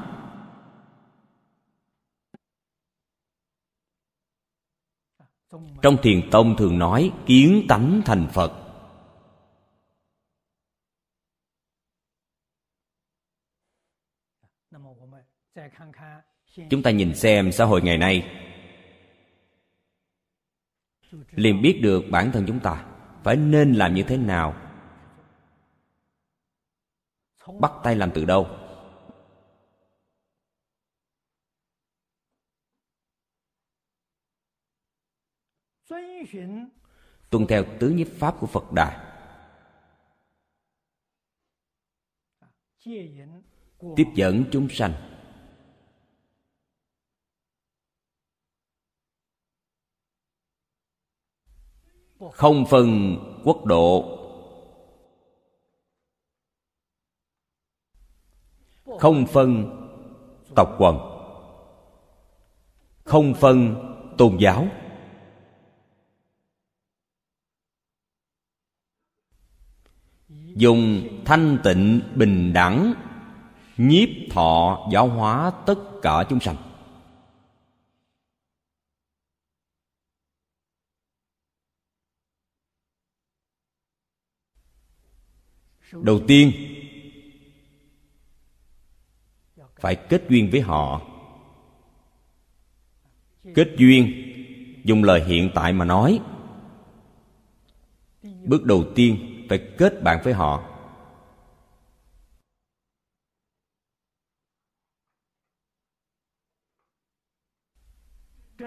Trong thiền tông thường nói kiến tánh thành phật. Chúng ta nhìn xem xã hội ngày nay. Liền biết được bản thân chúng ta phải nên làm như thế nào. Bắt tay làm từ đâu? Tuân theo tứ nhiếp pháp của phật đà. Tiếp dẫn chúng sanh. Không phân quốc độ. Không phân tộc quần. Không phân tôn giáo. Dùng thanh tịnh bình đẳng, nhiếp thọ giáo hóa tất cả chúng sanh. Đầu tiên, phải kết duyên với họ. Kết duyên dùng lời hiện tại mà nói. Bước đầu tiên phải kết bạn với họ.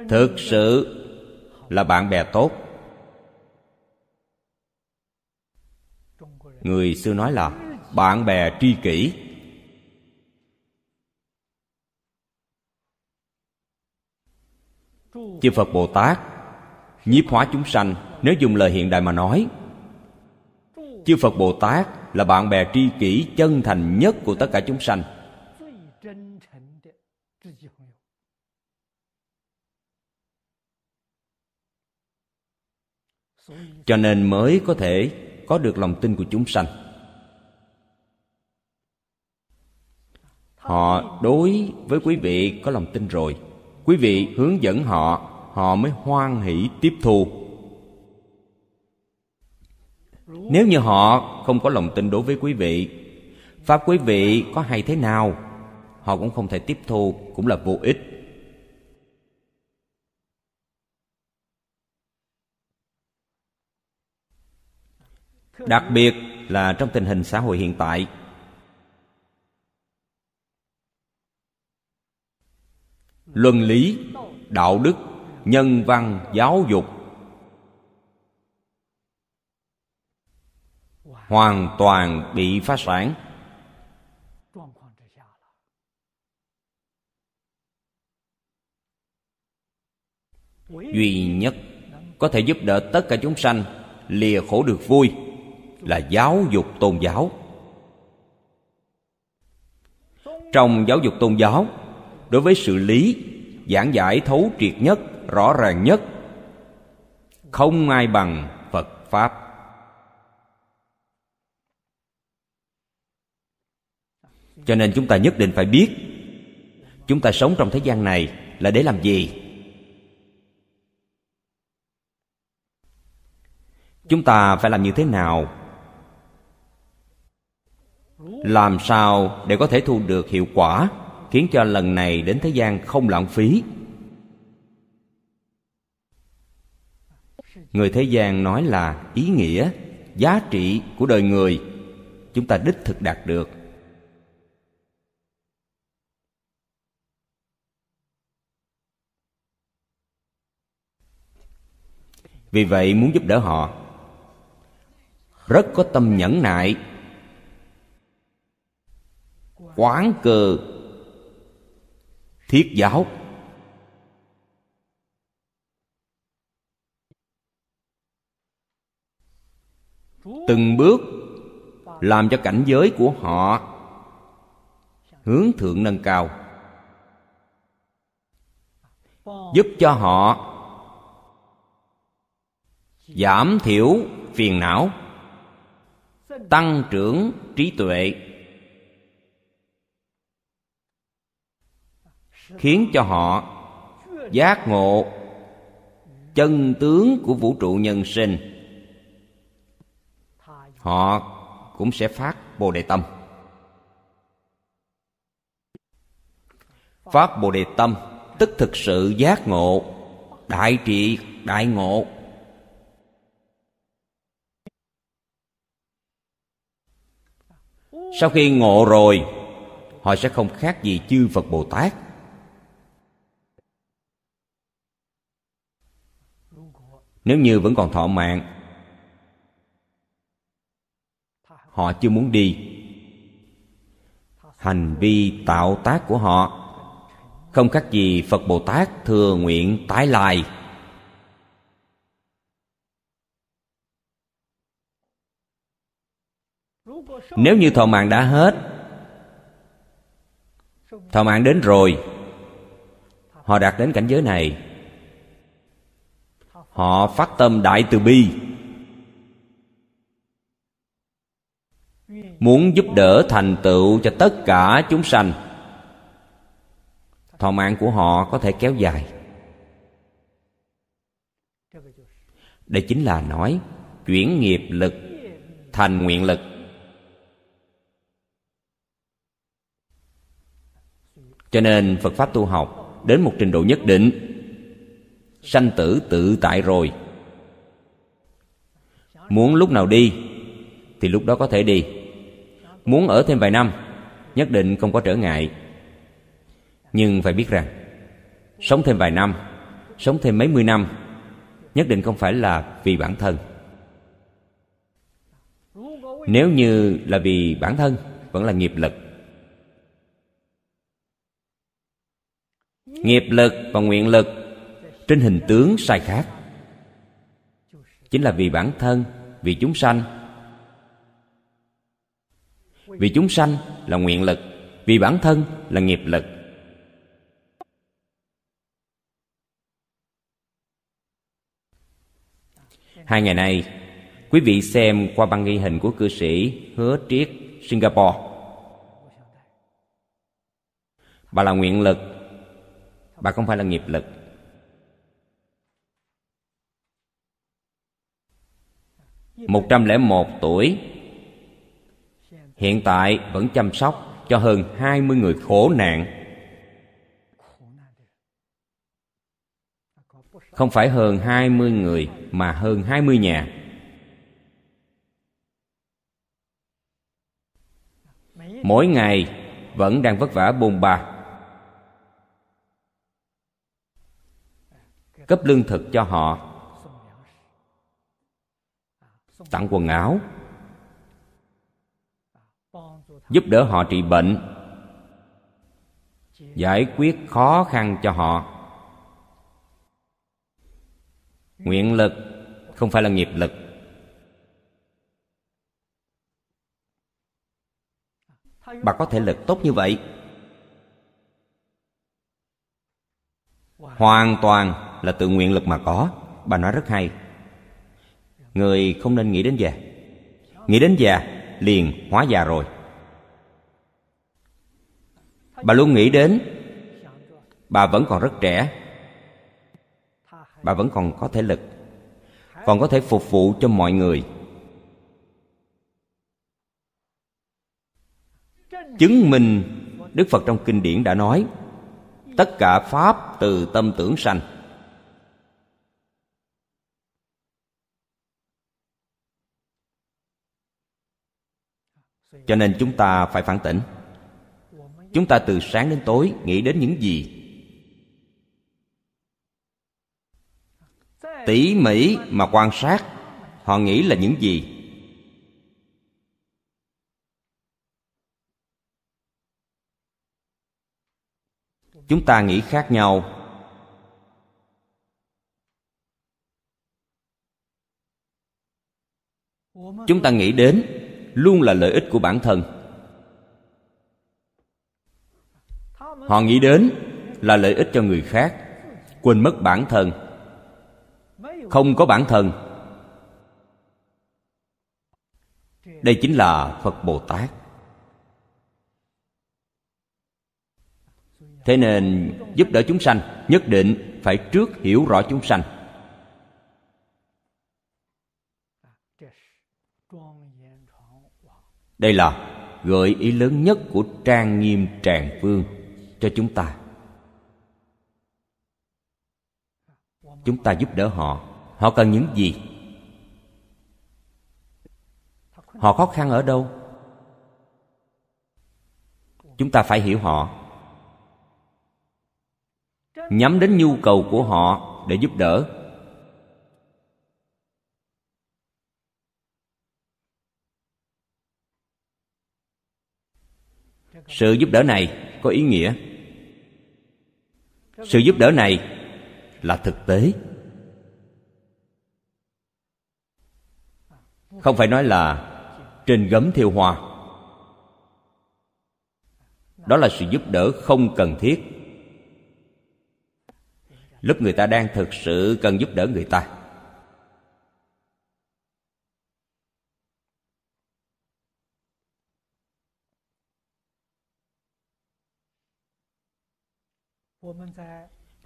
Thực sự là bạn bè tốt. Người xưa nói là, bạn bè tri kỷ. Chư phật bồ tát, nhiếp hóa chúng sanh, nếu dùng lời hiện đại mà nói, chư phật bồ tát là bạn bè tri kỷ chân thành nhất của tất cả chúng sanh. Cho nên mới có thể có được lòng tin của chúng sanh. Họ đối với quý vị có lòng tin rồi. Quý vị hướng dẫn họ họ mới hoan hỷ tiếp thu. Nếu như họ không có lòng tin đối với quý vị, pháp quý vị có hay thế nào, họ cũng không thể tiếp thu, cũng là vô ích. Đặc biệt là trong tình hình xã hội hiện tại. Luân lý, đạo đức, nhân văn, giáo dục. Hoàn toàn bị phá sản. Duy nhất có thể giúp đỡ tất cả chúng sanh, lìa khổ được vui là giáo dục tôn giáo. Trong giáo dục tôn giáo, đối với sự lý, giảng giải thấu triệt nhất, rõ ràng nhất, không ai bằng phật pháp. Cho nên chúng ta nhất định phải biết, chúng ta sống trong thế gian này là để làm gì? Chúng ta phải làm như thế nào làm sao để có thể thu được hiệu quả, khiến cho lần này đến thế gian không lãng phí? Người thế gian nói là ý nghĩa, giá trị của đời người. Chúng ta đích thực đạt được. Vì vậy muốn giúp đỡ họ, rất có tâm nhẫn nại quán cơ thiết giáo. Từng bước làm cho cảnh giới của họ hướng thượng nâng cao, giúp cho họ giảm thiểu phiền não, tăng trưởng trí tuệ. Khiến cho họ giác ngộ chân tướng của vũ trụ nhân sinh. Họ cũng sẽ phát bồ đề tâm. Phát bồ đề tâm tức thực sự giác ngộ, đại trị, đại ngộ. Sau khi ngộ rồi, họ sẽ không khác gì chư phật bồ tát. Nếu như vẫn còn thọ mạng, họ chưa muốn đi. Hành vi tạo tác của họ không khác gì phật bồ tát thừa nguyện tái lai. Nếu như thọ mạng đã hết, thọ mạng đến rồi, họ đạt đến cảnh giới này họ phát tâm đại từ bi. Muốn giúp đỡ thành tựu cho tất cả chúng sanh, thọ mạng của họ có thể kéo dài. Đây chính là nói, chuyển nghiệp lực thành nguyện lực. Cho nên phật pháp tu học đến một trình độ nhất định sanh tử tự tại rồi. Muốn lúc nào đi, thì lúc đó có thể đi. Muốn ở thêm vài năm, nhất định không có trở ngại. Nhưng phải biết rằng, sống thêm vài năm, sống thêm mấy mươi năm, nhất định không phải là vì bản thân. Nếu như là vì bản thân, vẫn là nghiệp lực. Nghiệp lực và nguyện lực trên hình tướng sai khác. Chính là vì bản thân, vì chúng sanh. Vì chúng sanh là nguyện lực, vì bản thân là nghiệp lực. Hai ngày nay, quý vị xem qua băng ghi hình của cư sĩ hứa triết, singapore. Bà là nguyện lực, bà không phải là nghiệp lực. 101 tuổi. Hiện tại vẫn chăm sóc cho hơn 20 người khổ nạn. Không phải hơn 20 người, mà hơn 20 nhà. Mỗi ngày vẫn đang vất vả bùn bà. Cấp lương thực cho họ tặng quần áo, giúp đỡ họ trị bệnh, giải quyết khó khăn cho họ. Nguyện lực không phải là nghiệp lực. Bà có thể lực tốt như vậy. Hoàn toàn là tự nguyện lực mà có. Bà nói rất hay người không nên nghĩ đến già. Nghĩ đến già, liền hóa già rồi. Bà luôn nghĩ đến, bà vẫn còn rất trẻ. Bà vẫn còn có thể lực, còn có thể phục vụ cho mọi người. Chứng minh đức phật trong kinh điển đã nói, tất cả pháp từ tâm tưởng sanh. Cho nên chúng ta phải phản tỉnh. Chúng ta từ sáng đến tối nghĩ đến những gì? Tỉ mỉ mà quan sát, họ nghĩ là những gì? Chúng ta nghĩ khác nhau. Chúng ta nghĩ đến luôn là lợi ích của bản thân. Họ nghĩ đến là lợi ích cho người khác, quên mất bản thân. Không có bản thân. Đây chính là phật bồ tát. Thế nên giúp đỡ chúng sanh, nhất định phải trước hiểu rõ chúng sanh. Đây là gợi ý lớn nhất của trang nghiêm tràng vương cho chúng ta. Chúng ta giúp đỡ họ. Họ cần những gì? Họ khó khăn ở đâu? Chúng ta phải hiểu họ. Nhắm đến nhu cầu của họ để giúp đỡ. Sự giúp đỡ này có ý nghĩa. Sự giúp đỡ này là thực tế. Không phải nói là trên gấm thiêu hoa. Đó là sự giúp đỡ không cần thiết. Lúc người ta đang thực sự cần giúp đỡ người ta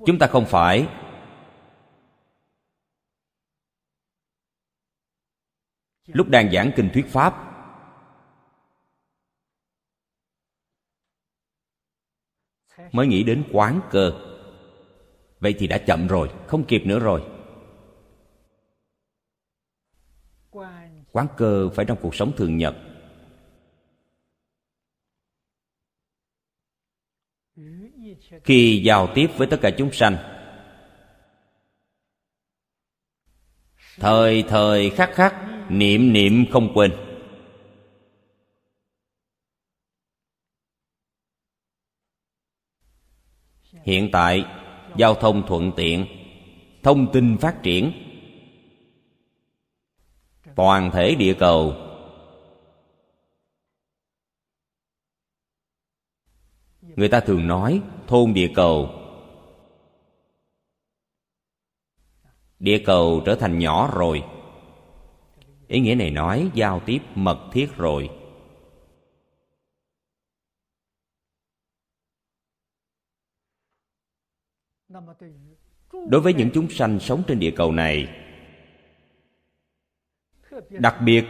chúng ta không phải. Lúc đang giảng kinh thuyết pháp, mới nghĩ đến quán cơ. Vậy thì đã chậm rồi, không kịp nữa rồi. Quán cơ phải trong cuộc sống thường nhật. Khi giao tiếp với tất cả chúng sanh. Thời thời khắc khắc, niệm niệm không quên. Hiện tại, giao thông thuận tiện, thông tin phát triển, toàn thể địa cầu. Người ta thường nói thôn địa cầu. Địa cầu trở thành nhỏ rồi. Ý nghĩa này nói, giao tiếp mật thiết rồi. Đối với những chúng sanh sống trên địa cầu này, đặc biệt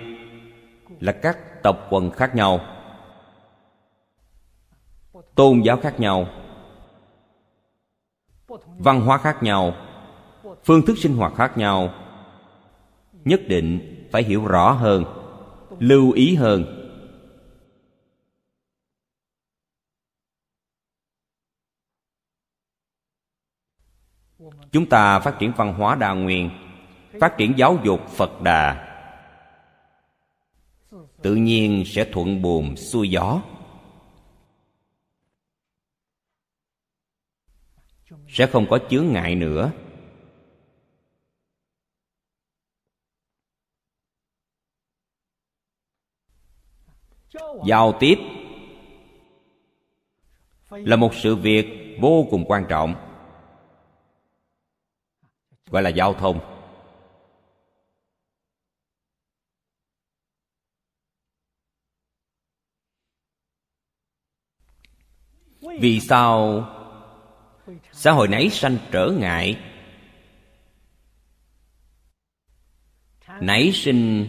là các tộc quần khác nhau, tôn giáo khác nhau văn hóa khác nhau, phương thức sinh hoạt khác nhau. Nhất định phải hiểu rõ hơn, lưu ý hơn. Chúng ta phát triển văn hóa đa nguyên, phát triển giáo dục phật đà. Tự nhiên sẽ thuận buồm xuôi gió. Sẽ không có chướng ngại nữa. Giao tiếp là một sự việc vô cùng quan trọng, gọi là giao thông. Vì sao xã hội nảy sanh trở ngại. Nảy sinh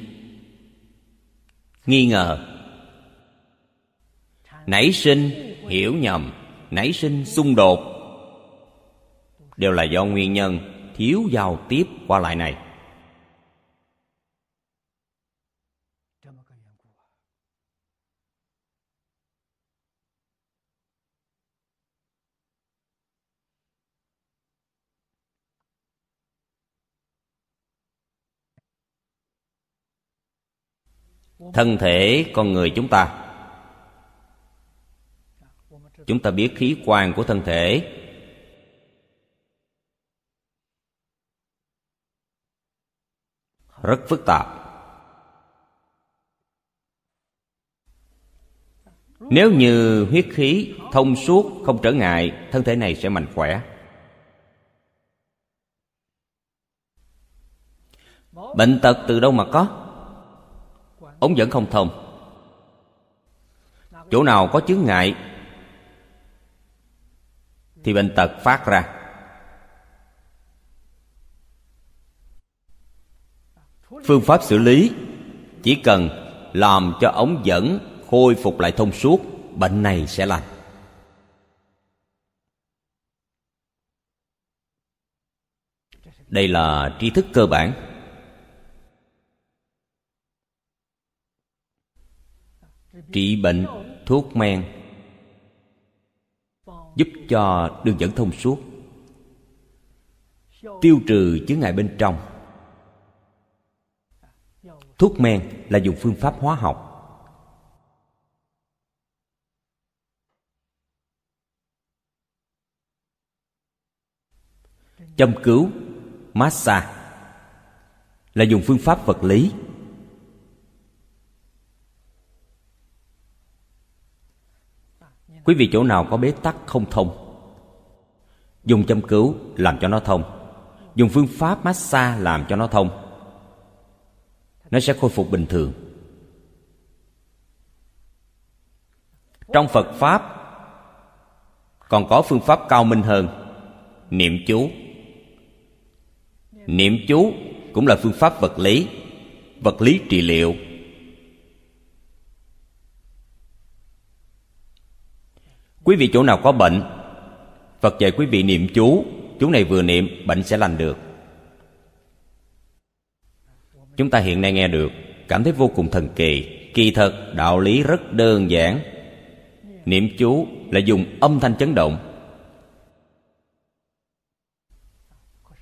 nghi ngờ. Nảy sinh hiểu nhầm, nảy sinh xung đột. Đều là do nguyên nhân thiếu giao tiếp qua lại này. Thân thể con người chúng ta. Chúng ta biết khí quan của thân thể. Rất phức tạp. Nếu như huyết khí thông suốt không trở ngại, thân thể này sẽ mạnh khỏe. Bệnh tật từ đâu mà có? Ống dẫn không thông. Chỗ nào có chướng ngại, thì bệnh tật phát ra. Phương pháp xử lý chỉ cần làm cho ống dẫn khôi phục lại thông suốt, bệnh này sẽ lành. Đây là tri thức cơ bản. Trị bệnh, thuốc men, giúp cho đường dẫn thông suốt, tiêu trừ chướng ngại bên trong. Thuốc men là dùng phương pháp hóa học. Châm cứu, massage là dùng phương pháp vật lý. Quý vị chỗ nào có bế tắc không thông. Dùng châm cứu làm cho nó thông. Dùng phương pháp massage làm cho nó thông. Nó sẽ khôi phục bình thường. Trong phật pháp, còn có phương pháp cao minh hơn, niệm chú. Niệm chú cũng là phương pháp vật lý vật lý trị liệu. Quý vị chỗ nào có bệnh, phật dạy quý vị niệm chú. Chú này vừa niệm, bệnh sẽ lành được. Chúng ta hiện nay nghe được, cảm thấy vô cùng thần kỳ kỳ thật, đạo lý rất đơn giản. Niệm chú là dùng âm thanh chấn động.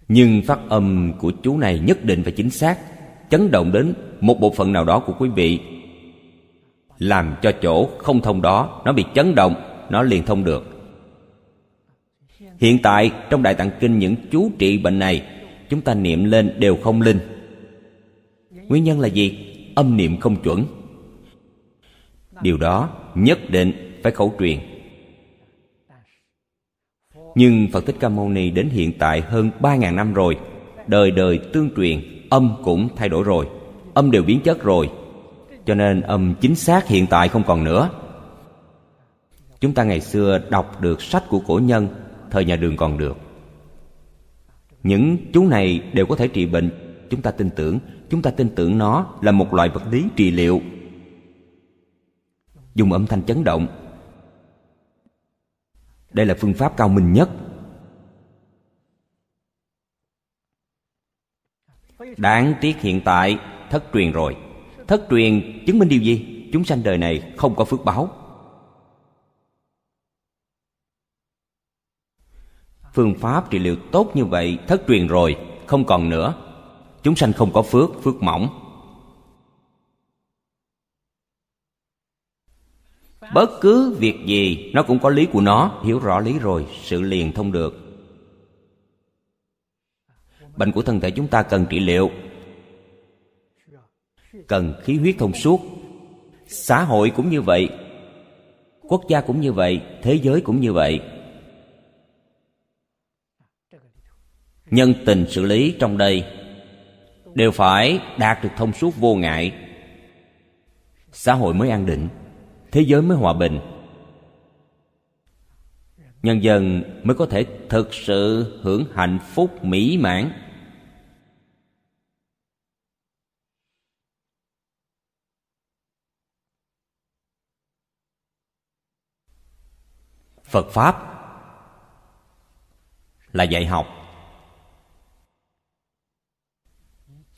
Nhưng phát âm của chú này nhất định phải chính xác, chấn động đến một bộ phận nào đó của quý vị, làm cho chỗ không thông đó, nó bị chấn động nó liền thông được. Hiện tại, trong đại tạng kinh những chú trị bệnh này, chúng ta niệm lên đều không linh. Nguyên nhân là gì? Âm niệm không chuẩn. Điều đó nhất định phải khẩu truyền. Nhưng Phật Thích Ca Mâu Ni đến hiện tại hơn ba ngàn năm rồi, Đời đời tương truyền, Âm cũng thay đổi rồi, Âm đều biến chất rồi. Cho nên âm chính xác hiện tại không còn nữa. Chúng ta ngày xưa đọc được sách của cổ nhân, Thời nhà đường còn được. Những chú này đều có thể trị bệnh. Chúng ta tin tưởng, chúng ta tin tưởng nó là một loại vật lý trị liệu. Dùng âm thanh chấn động. Đây là phương pháp cao minh nhất. Đáng tiếc hiện tại, thất truyền rồi. Thất truyền chứng minh điều gì? Chúng sanh đời này không có phước báo. Phương pháp trị liệu tốt như vậy thất truyền rồi, không còn nữa. Chúng sanh không có phước phước mỏng. Bất cứ việc gì, nó cũng có lý của nó. Hiểu rõ lý rồi, sự liền thông được. Bệnh của thân thể chúng ta cần trị liệu. Cần khí huyết thông suốt. Xã hội cũng như vậy, quốc gia cũng như vậy, thế giới cũng như vậy. Nhân tình xử lý trong đây, đều phải đạt được thông suốt vô ngại. Xã hội mới an định, thế giới mới hòa bình. Nhân dân mới có thể thực sự hưởng hạnh phúc mỹ mãn. Phật pháp là dạy học.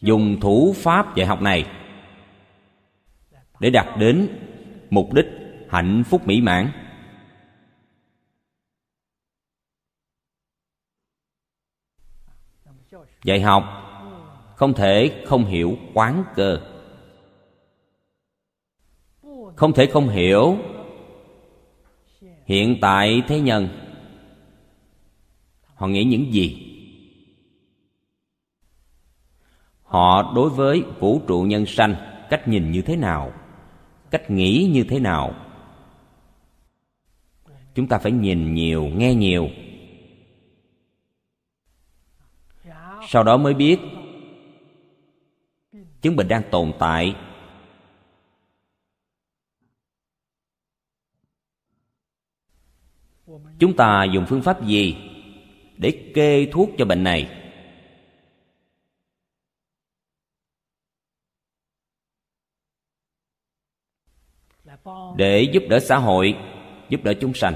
Dùng thủ pháp dạy học này để đạt đến mục đích hạnh phúc mỹ mãn. Dạy học không thể không hiểu quán cơ, không thể không hiểu hiện tại thế nhân. Họ nghĩ những gì? Họ đối với vũ trụ nhân sanh, cách nhìn như thế nào? Cách nghĩ như thế nào? Chúng ta phải nhìn nhiều, nghe nhiều. Sau đó mới biết chứng bệnh đang tồn tại. Chúng ta dùng phương pháp gì để kê thuốc cho bệnh này? Để giúp đỡ xã hội, giúp đỡ chúng sanh.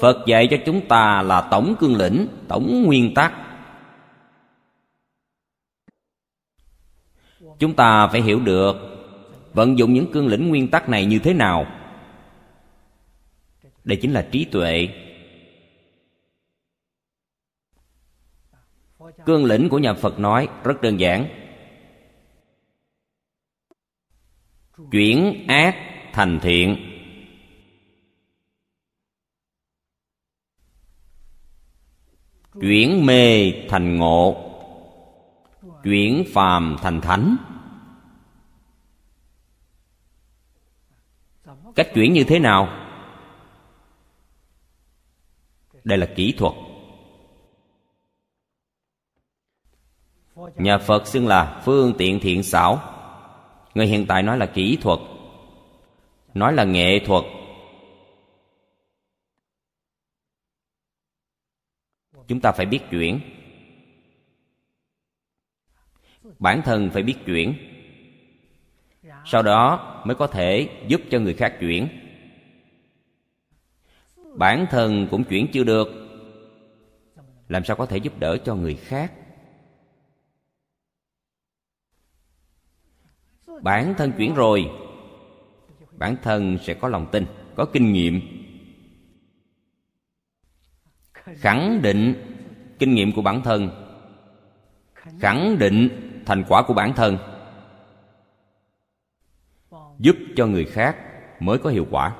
Phật dạy cho chúng ta là tổng cương lĩnh, tổng nguyên tắc. Chúng ta phải hiểu được vận dụng những cương lĩnh nguyên tắc này như thế nào. Đây chính là trí tuệ. Cương lĩnh của nhà phật nói rất đơn giản. Chuyển ác thành thiện. Chuyển mê thành ngộ. Chuyển phàm thành thánh. Cách chuyển như thế nào? Đây là kỹ thuật. Nhà phật xưng là phương tiện thiện xảo người hiện tại nói là kỹ thuật. Nói là nghệ thuật. Chúng ta phải biết chuyển. Bản thân phải biết chuyển. Sau đó mới có thể giúp cho người khác chuyển. Bản thân cũng chuyển chưa được. Làm sao có thể giúp đỡ cho người khác? Bản thân chuyển rồi, bản thân sẽ có lòng tin, có kinh nghiệm. Khẳng định kinh nghiệm của bản thân, khẳng định thành quả của bản thân, giúp cho người khác mới có hiệu quả.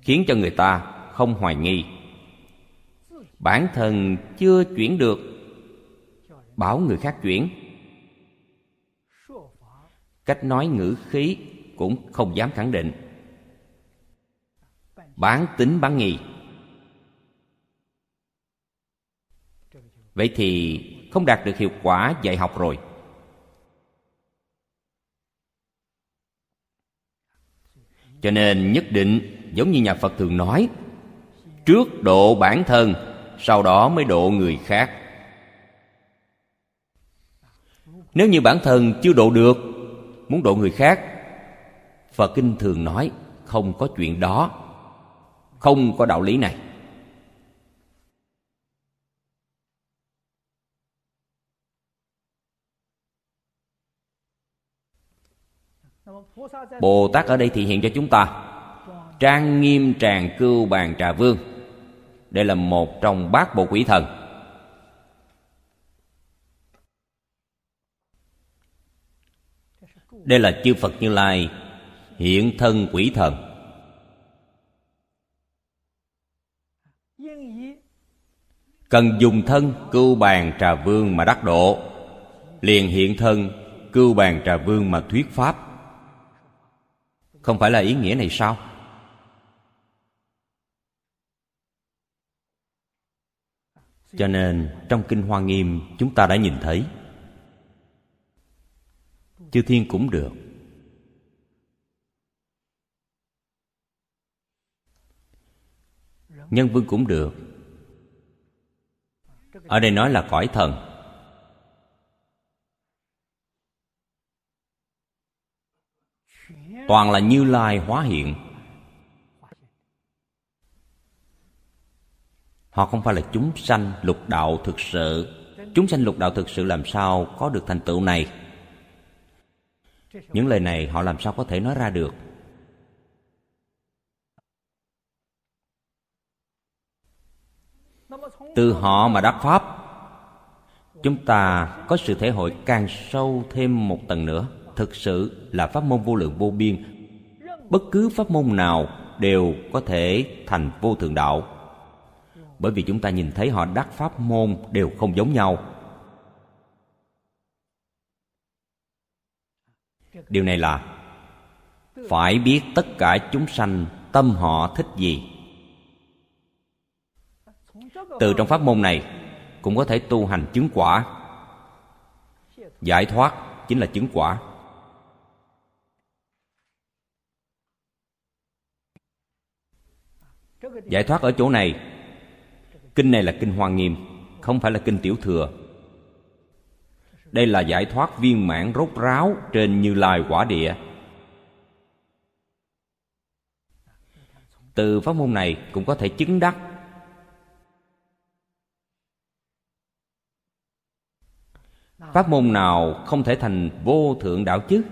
Khiến cho người ta không hoài nghi. Bản thân chưa chuyển được bảo người khác chuyển. Cách nói ngữ khí cũng không dám khẳng định. Bán tính bán nghi. Vậy thì không đạt được hiệu quả dạy học rồi. Cho nên nhất định, giống như nhà phật thường nói, trước độ bản thân, sau đó mới độ người khác. Nếu như bản thân chưa độ được, muốn độ người khác, phật kinh thường nói không có chuyện đó, không có đạo lý này. Bồ tát ở đây thị hiện cho chúng ta trang nghiêm tràng cưu bàn trà vương đây là một trong bát bộ quỷ thần. Đây là chư phật như lai, hiện thân quỷ thần. Cần dùng thân cưu bàn trà vương mà đắc độ, liền hiện thân cưu bàn trà vương mà thuyết pháp. Không phải là ý nghĩa này sao? Cho nên trong kinh hoa nghiêm chúng ta đã nhìn thấy chư thiên cũng được. Nhân vương cũng được. Ở đây nói là cõi thần. Toàn là như lai hóa hiện. Họ không phải là chúng sanh lục đạo thực sự. Chúng sanh lục đạo thực sự làm sao có được thành tựu này? Những lời này họ làm sao có thể nói ra được? Từ họ mà đắc pháp, chúng ta có sự thể hội càng sâu thêm một tầng nữa. Thực sự là pháp môn vô lượng vô biên. Bất cứ pháp môn nào đều có thể thành vô thượng đạo. Bởi vì chúng ta nhìn thấy họ đắc pháp môn đều không giống nhau. Điều này là, phải biết tất cả chúng sanh tâm họ thích gì. Từ trong pháp môn này, cũng có thể tu hành chứng quả. Giải thoát chính là chứng quả. Giải thoát ở chỗ này, kinh này là kinh hoa nghiêm, không phải là kinh tiểu thừa đây là giải thoát viên mãn rốt ráo trên như lai quả địa. Từ pháp môn này cũng có thể chứng đắc. Pháp môn nào không thể thành vô thượng đạo chứ?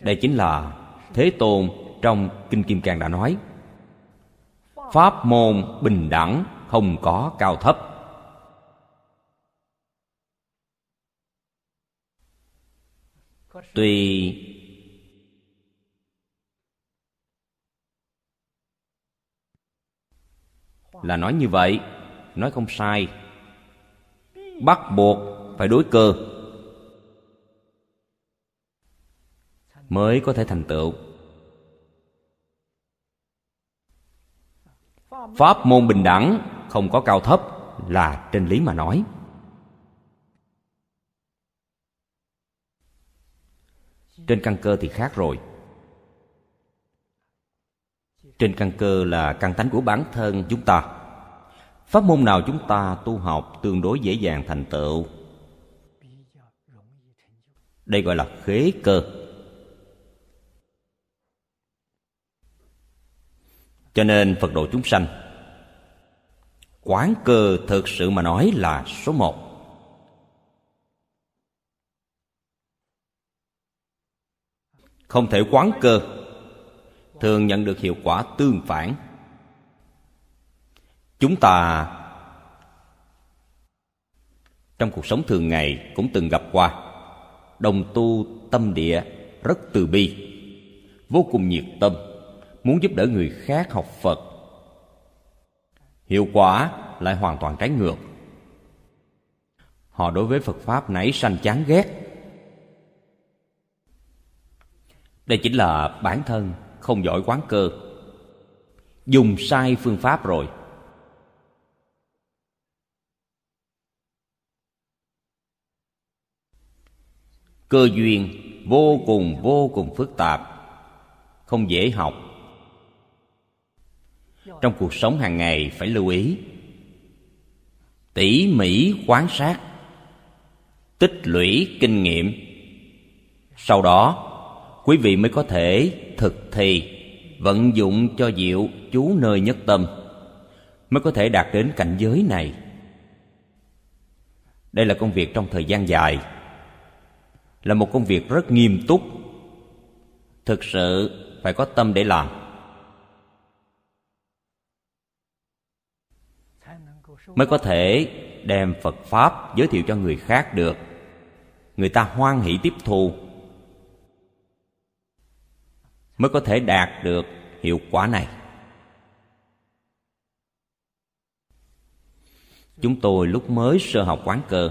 Đây chính là thế tôn trong kinh kim cang đã nói. Pháp môn bình đẳng không có cao thấp. Tuy là nói như vậy, nói không sai. Bắt buộc phải đối cơ mới có thể thành tựu. Pháp môn bình đẳng không có cao thấp là trên lý mà nói. Trên căn cơ thì khác rồi. Trên căn cơ là căn tánh của bản thân chúng ta. Pháp môn nào chúng ta tu học tương đối dễ dàng thành tựu? Đây gọi là khế cơ. Cho nên phật độ chúng sanh quán cơ thực sự mà nói là số một. Không thể quán cơ, thường nhận được hiệu quả tương phản. Chúng ta trong cuộc sống thường ngày cũng từng gặp qua, đồng tu tâm địa rất từ bi, vô cùng nhiệt tâm, muốn giúp đỡ người khác học phật hiệu quả lại hoàn toàn trái ngược. Họ đối với phật pháp nảy sanh chán ghét. Đây chính là bản thân không giỏi quán cơ. Dùng sai phương pháp rồi. Cơ duyên vô cùng vô cùng phức tạp. Không dễ học trong cuộc sống hàng ngày, phải lưu ý. Tỉ mỉ quan sát. Tích lũy kinh nghiệm. Sau đó, quý vị mới có thể thực thi, vận dụng cho diệu chú nơi nhất tâm, mới có thể đạt đến cảnh giới này. Đây là công việc trong thời gian dài, là một công việc rất nghiêm túc. Thực sự phải có tâm để làm. Mới có thể đem phật pháp giới thiệu cho người khác được. Người ta hoan hỷ tiếp thu, mới có thể đạt được hiệu quả này. Chúng tôi lúc mới sơ học quán cơ,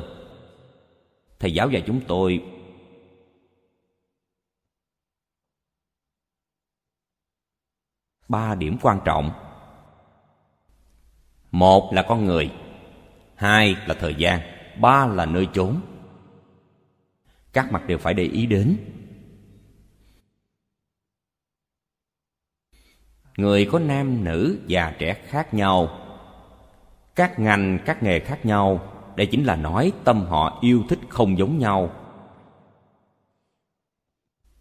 thầy giáo dạy chúng tôi ba điểm quan trọng một là con người, hai là thời gian, ba là nơi chốn. Các mặt đều phải để ý đến. Người có nam, nữ già trẻ khác nhau. Các ngành, các nghề khác nhau, đây chính là nói tâm họ yêu thích không giống nhau.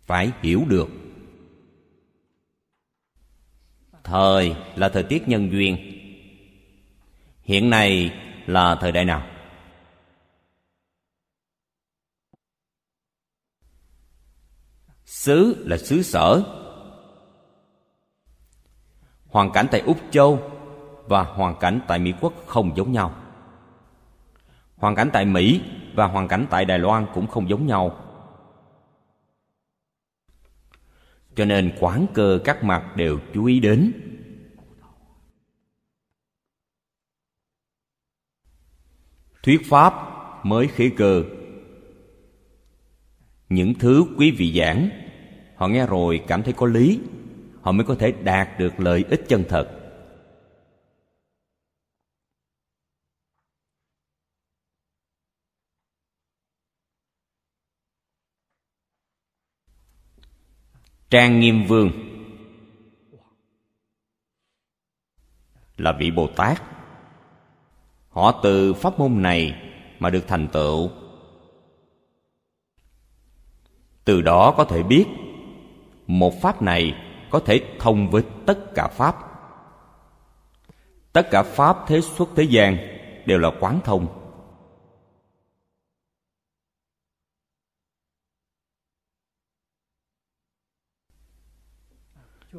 Phải hiểu được. Thời là thời tiết nhân duyên hiện nay là thời đại nào? Xứ là xứ sở. Hoàn cảnh tại úc châu và hoàn cảnh tại mỹ quốc không giống nhau. Hoàn cảnh tại mỹ và hoàn cảnh tại đài loan cũng không giống nhau. Cho nên quán cơ các mặt đều chú ý đến. Thuyết pháp mới khế cơ. Những thứ quý vị giảng, họ nghe rồi cảm thấy có lý, họ mới có thể đạt được lợi ích chân thật. Trang nghiêm vương là vị bồ tát họ từ pháp môn này mà được thành tựu. Từ đó có thể biết, một pháp này có thể thông với tất cả pháp. Tất cả pháp thế xuất thế gian đều là quán thông.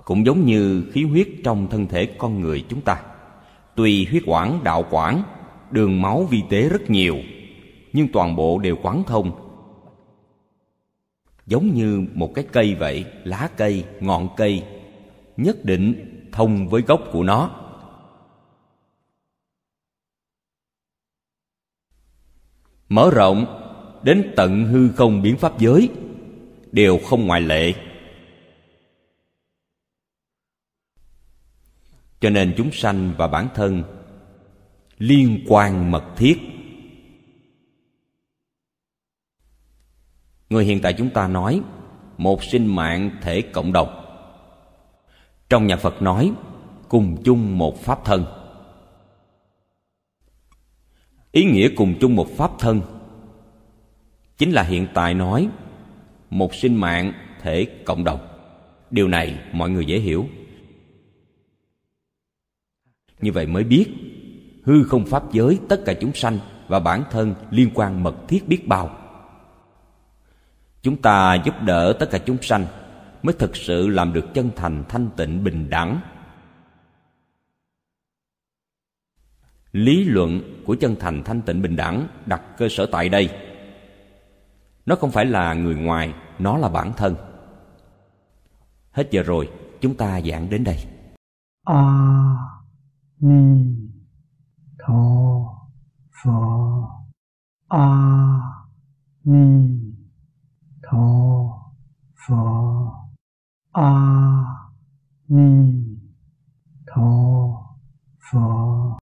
Cũng giống như khí huyết trong thân thể con người chúng ta. Tuy huyết quản, đạo quản đường máu vi tế rất nhiều, nhưng toàn bộ đều quán thông. Giống như một cái cây vậy, lá cây, ngọn cây, nhất định thông với gốc của nó. Mở rộng, đến tận hư không biến pháp giới, đều không ngoại lệ. Cho nên chúng sanh và bản thân liên quan mật thiết. Người hiện tại chúng ta nói, một sinh mạng thể cộng đồng. Trong nhà phật nói, cùng chung một pháp thân. Ý nghĩa cùng chung một pháp thân chính là hiện tại nói, một sinh mạng thể cộng đồng. Điều này mọi người dễ hiểu. Như vậy mới biết hư không pháp giới, tất cả chúng sanh và bản thân liên quan mật thiết biết bao. Chúng ta giúp đỡ tất cả chúng sanh mới thực sự làm được chân thành, thanh tịnh, bình đẳng. Lý luận của chân thành, thanh tịnh, bình đẳng đặt cơ sở tại đây. Nó không phải là người ngoài, nó là bản thân. Hết giờ rồi, chúng ta giảng đến đây. A ni 陀佛阿弥陀佛阿弥陀佛。